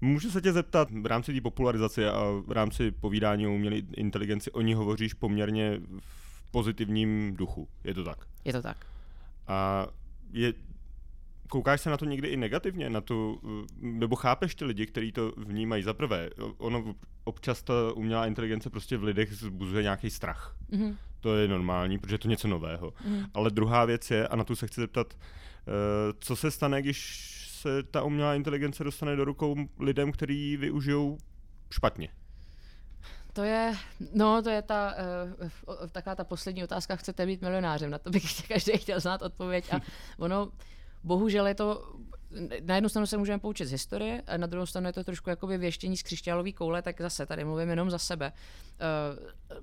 Můžu se tě zeptat, v rámci té popularizace a v rámci povídání o umělé inteligenci o ní hovoříš poměrně v pozitivním duchu, je to tak? Je to tak. A je, koukáš se na to někdy i negativně, na tu, nebo chápeš ty lidi, kteří to vnímají? Za prvé, ono občas ta umělá inteligence prostě v lidech zbuzuje nějaký strach. Mm-hmm. To je normální, protože je to něco nového. Mm-hmm. Ale druhá věc je, a na tu se chci zeptat, eh, co se stane, když se ta umělá inteligence dostane do rukou lidem, kteří ji využijou špatně? To je, no, to je ta, uh, taková ta poslední otázka, chcete být milionářem, na to bych každý chtěl znát odpověď a (laughs) ono, bohužel je to, na jednu stranu se můžeme poučit z historie, a na druhou stranu je to trošku jakoby věštění z křišťálové koule, tak zase tady mluvím jenom za sebe. Uh,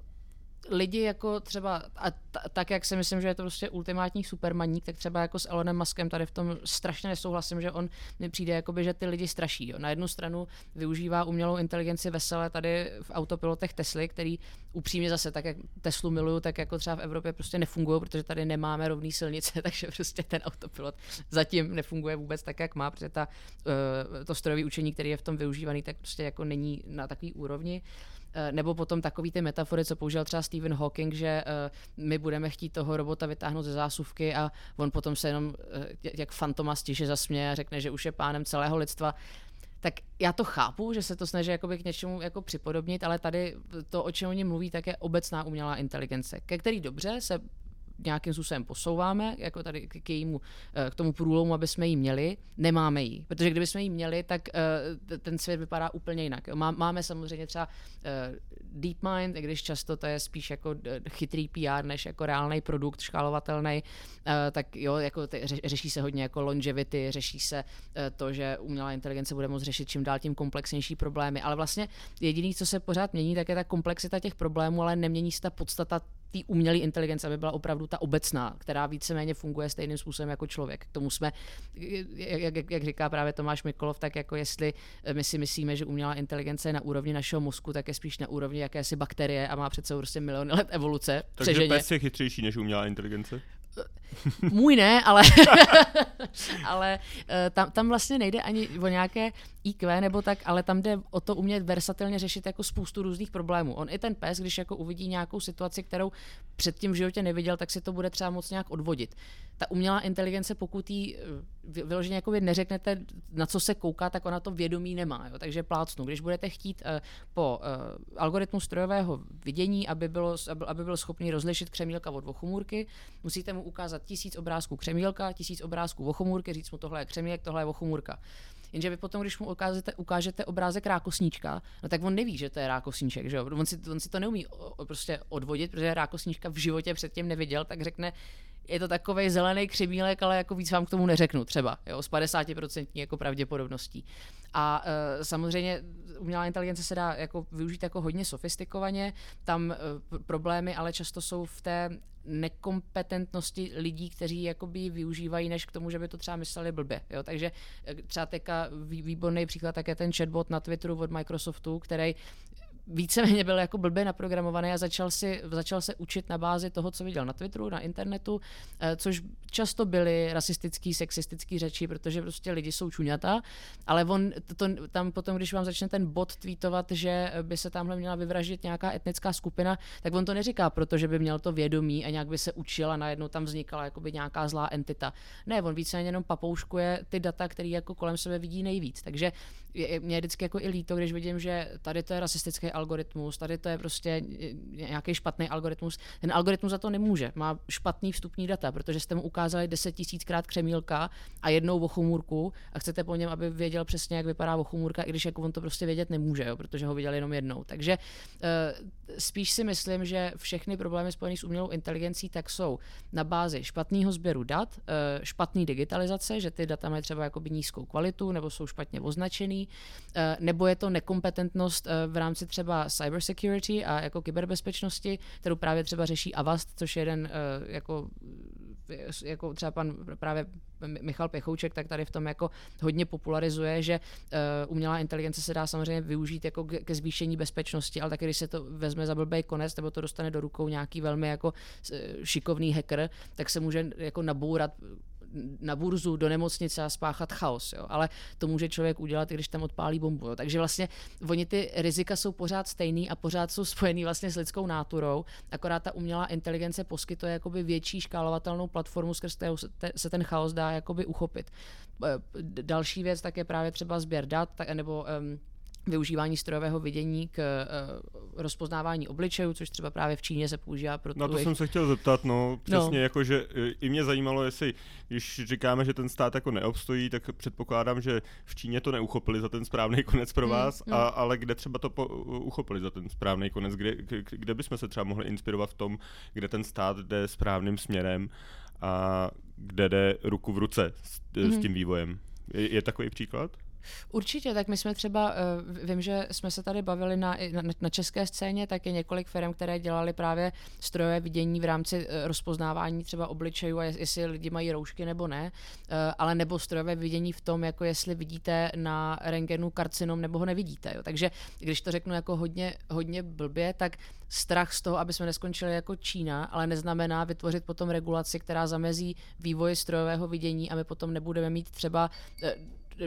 lidi jako třeba, a t- tak jak si myslím, že je to prostě ultimátní supermaník, tak třeba jako s Elonem Muskem tady v tom strašně nesouhlasím, že on mi přijde jakoby, že ty lidi straší. Jo. Na jednu stranu využívá umělou inteligenci veselé tady v autopilotech Tesly, který upřímně zase tak, jak Teslu miluju, tak jako třeba v Evropě prostě nefungují, protože tady nemáme rovný silnice, (laughs) takže prostě ten autopilot zatím nefunguje vůbec tak, jak má, protože ta, uh, to strojové učení, který je v tom využívaný, tak prostě jako není na takový úrovni. Eh, nebo potom takový ty metafory, co použil třeba Stephen Hawking, že eh, my budeme chtít toho robota vytáhnout ze zásuvky a on potom se jenom eh, jak fantoma stiže zasměje a řekne, že už je pánem celého lidstva. Tak já to chápu, že se to snaží jakoby k něčemu jako připodobnit, ale tady to, o čem oni mluví, tak je obecná umělá inteligence, ke který dobře se nějakým způsobem posouváme, jako tady k, jejímu, eh, k tomu průlomu, aby jsme ji měli, nemáme ji. Protože kdyby jsme ji měli, tak eh, ten svět vypadá úplně jinak. Máme samozřejmě třeba eh, DeepMind, i když často to je spíš jako chytrý PR, než jako reálný produkt, škálovatelný, tak jo, jako řeší se hodně jako longevity, řeší se to, že umělá inteligence bude moct řešit čím dál tím komplexnější problémy, ale vlastně jediný, co se pořád mění, tak je ta komplexita těch problémů, ale nemění se ta podstata té umělé inteligence, aby byla opravdu ta obecná, která víceméně funguje stejným způsobem jako člověk. K tomu jsme, jak, jak, jak říká právě Tomáš Mikolov, tak jako jestli my si myslíme, že umělá inteligence je na úrovni našeho mozku, tak je spíš na úrovni jakési bakterie a má přece prostě miliony let evoluce. Takže pes je chytřejší než umělá inteligence? Můj ne, ale, (laughs) (laughs) ale eh, tam, tam vlastně nejde ani o nějaké IQ nebo tak, ale tam jde o to umět versatilně řešit jako spoustu různých problémů. On i ten pes, když jako uvidí nějakou situaci, kterou předtím v životě neviděl, tak si to bude třeba moc nějak odvodit. Ta umělá inteligence, pokud jí eh, vyloženě jako neřeknete, na co se kouká, tak ona to vědomí nemá. Jo? Takže plácnu. Když budete chtít uh, po uh, algoritmu strojového vidění, aby, bylo, aby byl schopný rozlišit křemílka od vochumůrky, musíte mu ukázat tisíc obrázků křemílka, tisíc obrázků vochumůrky, říct mu tohle je křemílek, tohle je vochumůrka. Jenže vy potom, když mu ukážete, ukážete obrázek rákosníčka, no tak on neví, že to je rákosníček, že jo? On si, on si to neumí prostě odvodit, protože rákosníčka v životě předtím neviděl, tak řekne, je to takový zelený křemílek, ale jako víc vám k tomu neřeknu třeba, jo, s 50% jako pravděpodobností. A uh, samozřejmě umělá inteligence se dá jako využít jako hodně sofistikovaně, tam uh, problémy ale často jsou v té nekompetentnosti lidí, kteří jakoby využívají, než k tomu, že by to třeba mysleli blbě. Jo? Takže e, třeba teďka výborný příklad tak je ten chatbot na Twitteru od Microsoftu, který víceméně byl jako blbě naprogramovaný a začal, si, začal se učit na bázi toho, co viděl na Twitteru, na internetu, eh, což často byly rasistický, sexistický řeči, protože prostě lidi jsou čuňata, ale on to, to, tam potom, když vám začne ten bot tweetovat, že by se tamhle měla vyvraždit nějaká etnická skupina, tak on to neříká, protože by měl to vědomí a nějak by se učil a najednou tam vznikala jakoby nějaká zlá entita. Ne, on víceméně jenom papouškuje ty data, které jako kolem sebe vidí nejvíc. Takže mě je vždycky jako i líto, když vidím, že tady to je rasistický algoritmus, tady to je prostě nějaký špatný algoritmus. Ten algoritmus za to nemůže. Má špatný vstupní data, protože jste mu ukázali 10 tisíckrát křemílka a jednou vochumůrku a chcete po něm, aby věděl přesně, jak vypadá vochumůrka, i když jako on to prostě vědět nemůže, jo, protože ho viděl jenom jednou. Takže uh, spíš si myslím, že všechny problémy spojené s umělou inteligencí tak jsou na bázi špatného sběru dat, špatné digitalizace, že ty data mají třeba nízkou kvalitu nebo jsou špatně označený, nebo je to nekompetentnost v rámci třeba třeba cybersecurity a jako kyberbezpečnosti, kterou právě třeba řeší Avast, což je jeden uh, jako jako třeba pan právě Michal Pechouček, tak tady v tom jako hodně popularizuje, že uh, umělá inteligence se dá samozřejmě využít jako ke zvýšení bezpečnosti, ale taky když se to vezme za blbý konec, nebo to dostane do rukou nějaký velmi jako šikovný hacker, tak se může jako nabourat na burzu, do nemocnice a spáchat chaos. Jo. Ale to může člověk udělat, když tam odpálí bombu. Jo. Takže vlastně oni ty rizika jsou pořád stejný a pořád jsou spojený vlastně s lidskou náturou, akorát ta umělá inteligence poskytuje jakoby větší škálovatelnou platformu, skrz kterou se ten chaos dá jakoby uchopit. Další věc tak je právě třeba sběr dat, nebo um, využívání strojového vidění k uh, rozpoznávání obličejů, což třeba právě v Číně se používá pro Na to jsem se chtěl zeptat, no, přesně, no. jako, že i mě zajímalo, jestli, když říkáme, že ten stát jako neobstojí, tak předpokládám, že v Číně to neuchopili za ten správný konec pro mm, vás, mm, a, ale kde třeba to po, uchopili za ten správný konec, kde, kde bychom se třeba mohli inspirovat v tom, kde ten stát jde správným směrem a kde jde ruku v ruce s, mm. s tím vývojem. Je, je takový příklad? Určitě, tak my jsme třeba, uh, vím, že jsme se tady bavili na, na, na české scéně, tak je několik firm, které dělali právě strojové vidění v rámci uh, rozpoznávání třeba obličejů a jestli lidi mají roušky nebo ne, uh, ale nebo strojové vidění v tom, jako jestli vidíte na rengenu karcinom nebo ho nevidíte. Jo. Takže když to řeknu jako hodně, hodně blbě, tak strach z toho, aby jsme neskončili jako Čína, ale neznamená vytvořit potom regulaci, která zamezí vývoji strojového vidění a my potom nebudeme mít třeba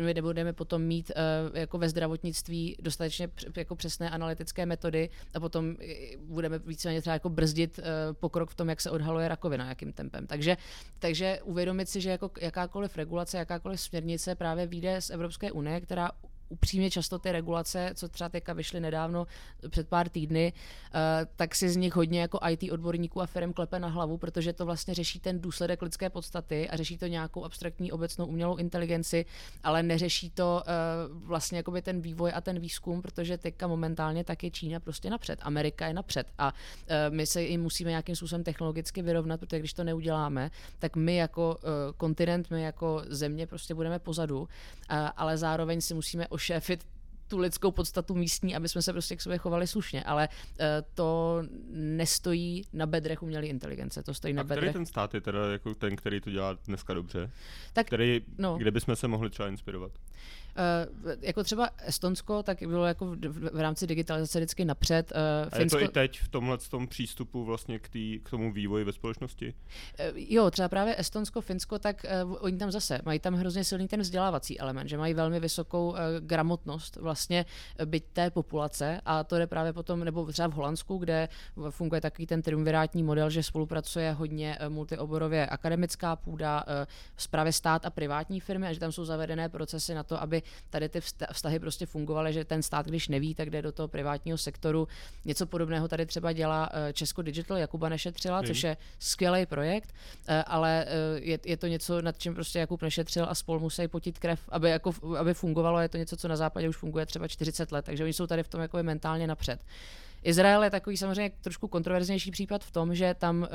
my nebudeme potom mít uh, jako ve zdravotnictví dostatečně jako přesné analytické metody a potom budeme víceméně třeba jako brzdit uh, pokrok v tom, jak se odhaluje rakovina, jakým tempem. Takže, takže uvědomit si, že jako jakákoliv regulace, jakákoliv směrnice právě vyjde z Evropské unie, která upřímně často ty regulace, co třeba teďka vyšly nedávno před pár týdny, uh, tak si z nich hodně jako IT odborníků a firm klepe na hlavu, protože to vlastně řeší ten důsledek lidské podstaty a řeší to nějakou abstraktní obecnou umělou inteligenci, ale neřeší to uh, vlastně jakoby ten vývoj a ten výzkum, protože teďka momentálně tak je Čína prostě napřed, Amerika je napřed a uh, my se jim musíme nějakým způsobem technologicky vyrovnat, protože když to neuděláme, tak my jako kontinent, my jako země prostě budeme pozadu, ale zároveň si musíme ošéfit tu lidskou podstatu místní, aby jsme se prostě k sobě chovali slušně, ale uh, to nestojí na bedrech umělé inteligence, to stojí A na bedrech. který ten stát je teda jako ten, který to dělá dneska dobře? Tak, který, no. kde bychom se mohli třeba inspirovat? Uh, jako třeba Estonsko, tak bylo jako v, v rámci digitalizace vždycky napřed. Uh, a Finsko... je to i teď v tomhle tom přístupu vlastně k, tý, k tomu vývoji ve společnosti? Uh, jo, třeba právě Estonsko, Finsko, tak uh, oni tam zase mají tam hrozně silný ten vzdělávací element, že mají velmi vysokou uh, gramotnost vlastně byť té populace a to je právě potom, nebo třeba v Holandsku, kde funguje takový ten triumvirátní model, že spolupracuje hodně multioborově akademická půda, uh, právě stát a privátní firmy a že tam jsou zavedené procesy na to, aby tady ty vztahy prostě fungovaly, že ten stát, když neví, tak jde do toho privátního sektoru. Něco podobného tady třeba dělá eh, Česko Digital, Jakuba Nešetřila, hmm. což je skvělý projekt, eh, ale eh, je, je to něco, nad čím prostě Jakub Nešetřil a spolu musí potit krev, aby, jako, aby fungovalo. Je to něco, co na západě už funguje třeba 40 let, takže oni jsou tady v tom jako mentálně napřed. Izrael je takový samozřejmě trošku kontroverznější případ v tom, že tam uh,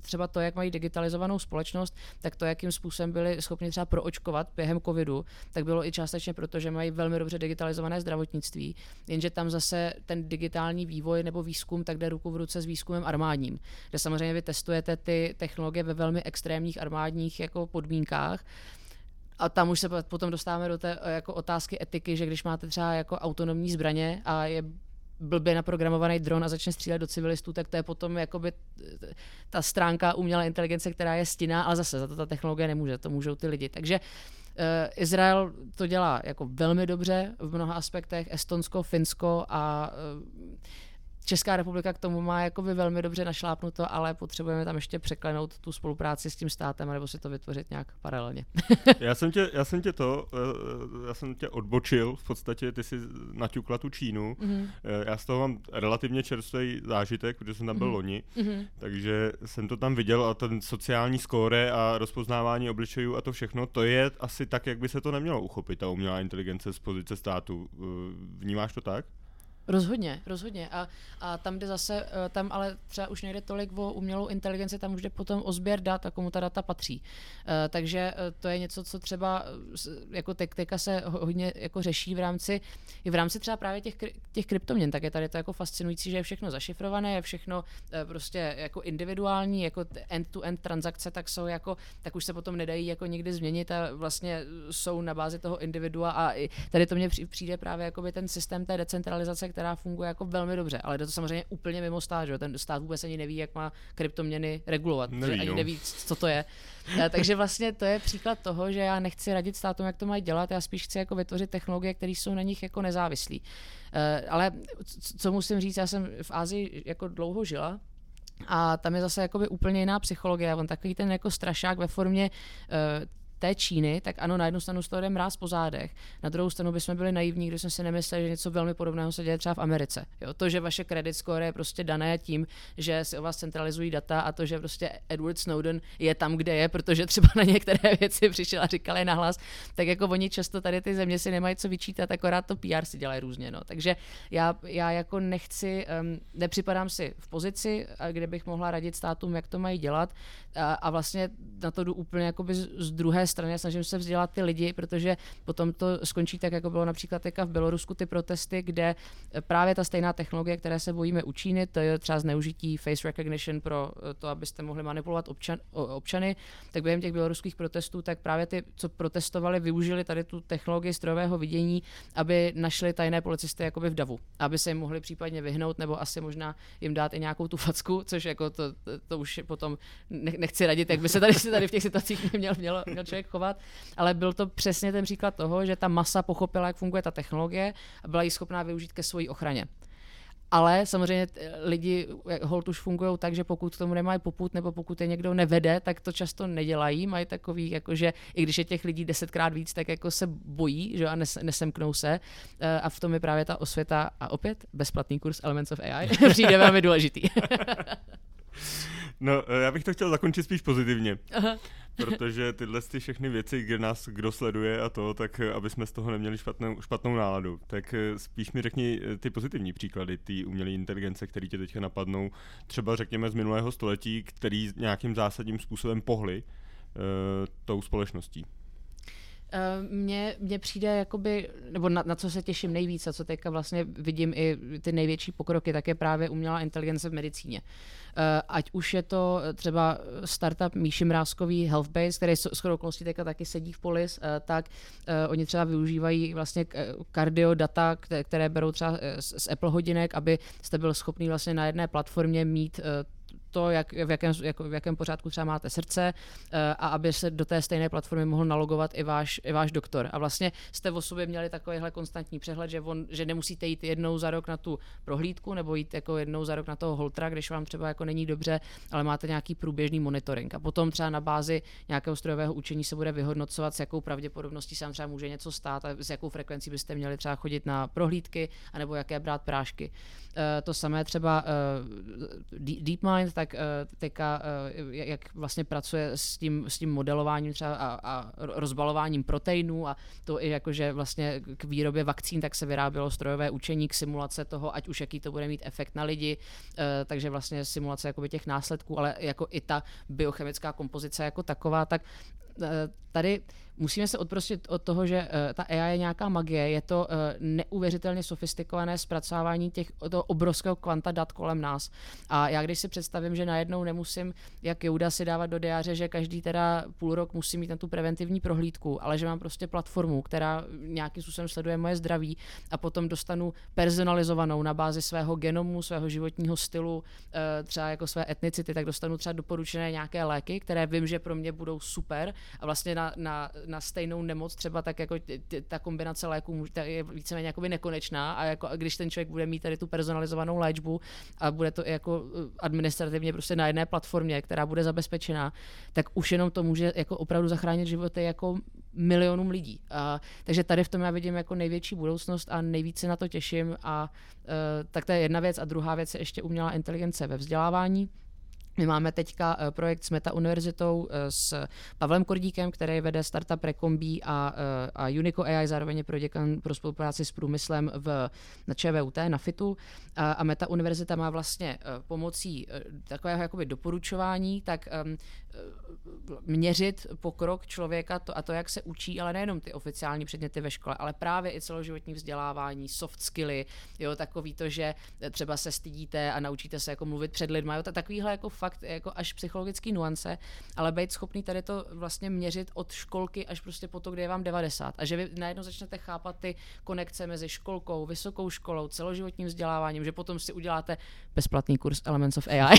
třeba to, jak mají digitalizovanou společnost, tak to, jakým způsobem byli schopni třeba proočkovat během covidu, tak bylo i částečně proto, že mají velmi dobře digitalizované zdravotnictví, jenže tam zase ten digitální vývoj nebo výzkum tak jde ruku v ruce s výzkumem armádním, kde samozřejmě vy testujete ty technologie ve velmi extrémních armádních jako podmínkách, a tam už se potom dostáváme do té jako otázky etiky, že když máte třeba jako autonomní zbraně a je blbě naprogramovaný dron a začne střílet do civilistů, tak to je potom jakoby ta stránka umělé inteligence, která je stinná, ale zase za to ta technologie nemůže, to můžou ty lidi. Takže uh, Izrael to dělá jako velmi dobře v mnoha aspektech, Estonsko, Finsko a uh, Česká republika k tomu má jakoby velmi dobře našlápnuto, ale potřebujeme tam ještě překlenout tu spolupráci s tím státem, nebo si to vytvořit nějak paralelně. (laughs) já, jsem tě, já jsem tě to, eh, já jsem tě odbočil, v podstatě ty jsi naťukla tu Čínu. Mm-hmm. Já z toho mám relativně čerstvý zážitek, protože jsem tam byl mm-hmm. loni, mm-hmm. takže jsem to tam viděl a ten sociální skóre a rozpoznávání obličejů a to všechno, to je asi tak, jak by se to nemělo uchopit, ta umělá inteligence z pozice státu. Eh, vnímáš to tak? Rozhodně, rozhodně. A, a tam jde zase, eh, tam ale třeba už nejde tolik o umělou inteligenci, tam už jde potom o sběr dat a komu ta data patří. Uh, takže uh, to je něco, co třeba jako te- teďka se hodně jako řeší v rámci, i v rámci třeba právě těch, těch kryptoměn, tak je tady to jako fascinující, že je všechno zašifrované, je všechno prostě jako individuální, jako end-to-end transakce, tak jsou jako, tak už se potom nedají jako nikdy změnit a vlastně jsou na bázi toho individua a i tady to mně přijde právě jako by ten systém té decentralizace, která funguje jako velmi dobře, ale je to samozřejmě úplně mimo stát, že ten stát vůbec ani neví, jak má kryptoměny regulovat, neví, ani no. neví, co to je. Eh, takže vlastně to je příklad toho, že já nechci radit státům, jak to mají dělat, já spíš chci jako vytvořit technologie, které jsou na nich jako nezávislí. Eh, ale co musím říct, já jsem v Ázii jako dlouho žila, a tam je zase jakoby úplně jiná psychologie. On takový ten jako strašák ve formě uh, té Číny, tak ano, na jednu stranu z toho jde mráz po zádech, na druhou stranu bychom byli naivní, když jsme si nemysleli, že něco velmi podobného se děje třeba v Americe. Jo? To, že vaše credit score je prostě dané tím, že si o vás centralizují data a to, že prostě Edward Snowden je tam, kde je, protože třeba na některé (laughs) věci přišel a říkal je nahlas, tak jako oni často tady ty země si nemají co vyčítat, akorát to PR si dělají různě. No. Takže já, já jako nechci, um, nepřipadám si v pozici, kde bych mohla radit státům, jak to mají dělat a, a vlastně na to jdu úplně jakoby z, z druhé strany, snažím se vzdělat ty lidi, protože potom to skončí tak, jako bylo například teďka v Bělorusku ty protesty, kde právě ta stejná technologie, které se bojíme u Číny, to je třeba zneužití face recognition pro to, abyste mohli manipulovat občan, občany, tak během těch běloruských protestů, tak právě ty, co protestovali, využili tady tu technologii strojového vidění, aby našli tajné policisty jakoby v davu, aby se jim mohli případně vyhnout, nebo asi možná jim dát i nějakou tu facku, což jako to, to, to už potom nechci radit, jak by se tady, tady v těch situacích měl, měl, měl člověk chovat, ale byl to přesně ten příklad toho, že ta masa pochopila, jak funguje ta technologie a byla ji schopná využít ke své ochraně. Ale samozřejmě lidi hold už fungují tak, že pokud k tomu nemají poput nebo pokud je někdo nevede, tak to často nedělají. Mají takový, jakože i když je těch lidí desetkrát víc, tak jako se bojí že a nes, nesemknou se. Eh, a v tom je právě ta osvěta a opět bezplatný kurz Elements of AI (laughs) přijde velmi důležitý. (laughs) no, eh, já bych to chtěl zakončit spíš pozitivně. Aha. protože tyhle ty všechny věci, kde nás kdo sleduje a to, tak eh, aby jsme z toho neměli špatnou, špatnou náladu. Tak eh, spíš mi řekni ty pozitivní příklady té umělé inteligence, které tě teďka napadnou, třeba řekněme z minulého století, který nějakým zásadním způsobem pohly uh, tou společností. Mně, mně přijde, jakoby, nebo na, na co se těším nejvíc a co teďka vlastně vidím i ty největší pokroky, tak je právě umělá inteligence v medicíně. Ať už je to třeba startup Míši Mrázkový Healthbase, který s okolností teďka taky sedí v Polis, tak oni třeba využívají vlastně kardio data, které berou třeba z Apple hodinek, aby jste byl schopný vlastně na jedné platformě mít to, jak, v, jakém, jak, v jakém pořádku třeba máte srdce eh, a aby se do té stejné platformy mohl nalogovat i váš, i váš doktor. A vlastně jste o sobě měli takovýhle konstantní přehled, že, on, že nemusíte jít jednou za rok na tu prohlídku nebo jít jako jednou za rok na toho holtra, když vám třeba jako není dobře, ale máte nějaký průběžný monitoring. A potom třeba na bázi nějakého strojového učení se bude vyhodnocovat, s jakou pravděpodobností se vám třeba může něco stát a s jakou frekvencí byste měli třeba chodit na prohlídky, anebo jaké brát prášky. Eh, to samé třeba eh, DeepMind, tak eh, teďka, jak vlastně pracuje s tím, s tím modelováním třeba a, a rozbalováním proteinů a to i jakože vlastně k výrobě vakcín, tak se vyrábělo strojové učení k simulace toho, ať už jaký to bude mít efekt na lidi, takže vlastně simulace jakoby těch následků, ale jako i ta biochemická kompozice jako taková, tak tady musíme se odprostit od toho, že uh, ta AI je nějaká magie, je to uh, neuvěřitelně sofistikované zpracování těch toho obrovského kvanta dat kolem nás. A já když si představím, že najednou nemusím, jak Jouda si dávat do diáře, že každý teda půl rok musí mít na tu preventivní prohlídku, ale že mám prostě platformu, která nějakým způsobem sleduje moje zdraví a potom dostanu personalizovanou na bázi svého genomu, svého životního stylu, třeba jako své etnicity, tak dostanu třeba doporučené nějaké léky, které vím, že pro mě budou super a vlastně na, na na stejnou nemoc, třeba tak jako ta kombinace léků je víceméně jakoby nekonečná a jako když ten člověk bude mít tady tu personalizovanou léčbu a bude to jako eh, administrativně prostě na jedné platformě, která bude zabezpečená, tak už jenom to může jako opravdu zachránit životy jako milionům lidí. A, takže tady v tom já vidím jako největší budoucnost a nejvíce na to těším a e, tak to je jedna věc a druhá věc je ještě umělá inteligence ve vzdělávání. My máme teďka eh, projekt s Meta univerzitou eh, s Pavlem Kordíkem, který vede startup Recombí a, eh, a Unico AI, zároveň je proděkan pro spolupráci s průmyslem v, na ČVUT, na FITu. A, a Meta univerzita má vlastně pomocí takového jakoby doporučování, tak um, měřit pokrok člověka to, a to, jak se učí, ale nejenom ty oficiální předměty ve škole, ale právě i celoživotní vzdělávání, soft skilly, jo, takový to, že třeba se stydíte a naučíte se jako mluvit před lidmi, jo, takovýhle jako fakt jako až psychologický nuance, ale být schopný tady to vlastně měřit od školky až prostě po to, kde je vám 90. A že vy najednou začnete chápat ty konekce mezi školkou, vysokou školou, celoživotním vzděláváním, že potom si uděláte bezplatný kurz Elements of AI,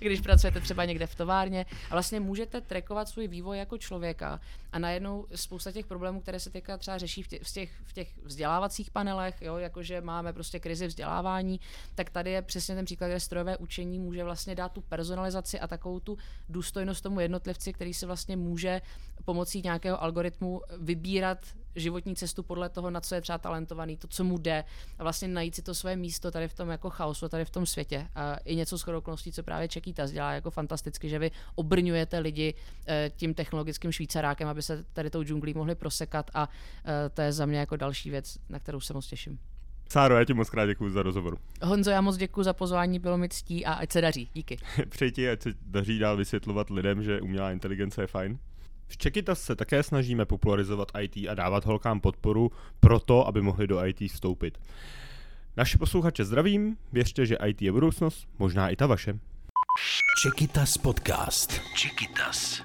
(laughs) když pracujete třeba někde v továrně a vlastně můžete trackovat svůj vývoj jako člověka a najednou spousta těch problémů, které se teďka třeba řeší v těch, v těch, v těch vzdělávacích panelech, jo, jakože máme prostě krizi vzdělávání, tak tady je přesně ten příklad, kde strojové učení může vlastně dát tu personalizaci a takovou tu důstojnost tomu jednotlivci, který si vlastně může pomocí nějakého algoritmu vybírat životní cestu podle toho, na co je třeba talentovaný, to, co mu jde a vlastně najít si to své místo tady v tom jako chaosu, tady v tom světě. A i něco s okolností, co právě Čekýta dělá jako fantasticky, že vy obrňujete lidi eh, tím technologickým švýcarákem, aby se tady tou džunglí mohli prosekat a eh, to je za mě jako další věc, na kterou se moc těším. Sáro, já ti moc krát děkuji za rozhovor. Honzo, já moc děkuji za pozvání, bylo mi ctí a ať se daří. Díky. (laughs) Přeji ti, ať se daří dál vysvětlovat lidem, že umělá inteligence je fajn. V Čekytas se také snažíme popularizovat IT a dávat holkám podporu pro to, aby mohli do IT vstoupit. Naši posluchače zdravím, věřte, že IT je budoucnost, možná i ta vaše. Čekytas podcast. Čekytas.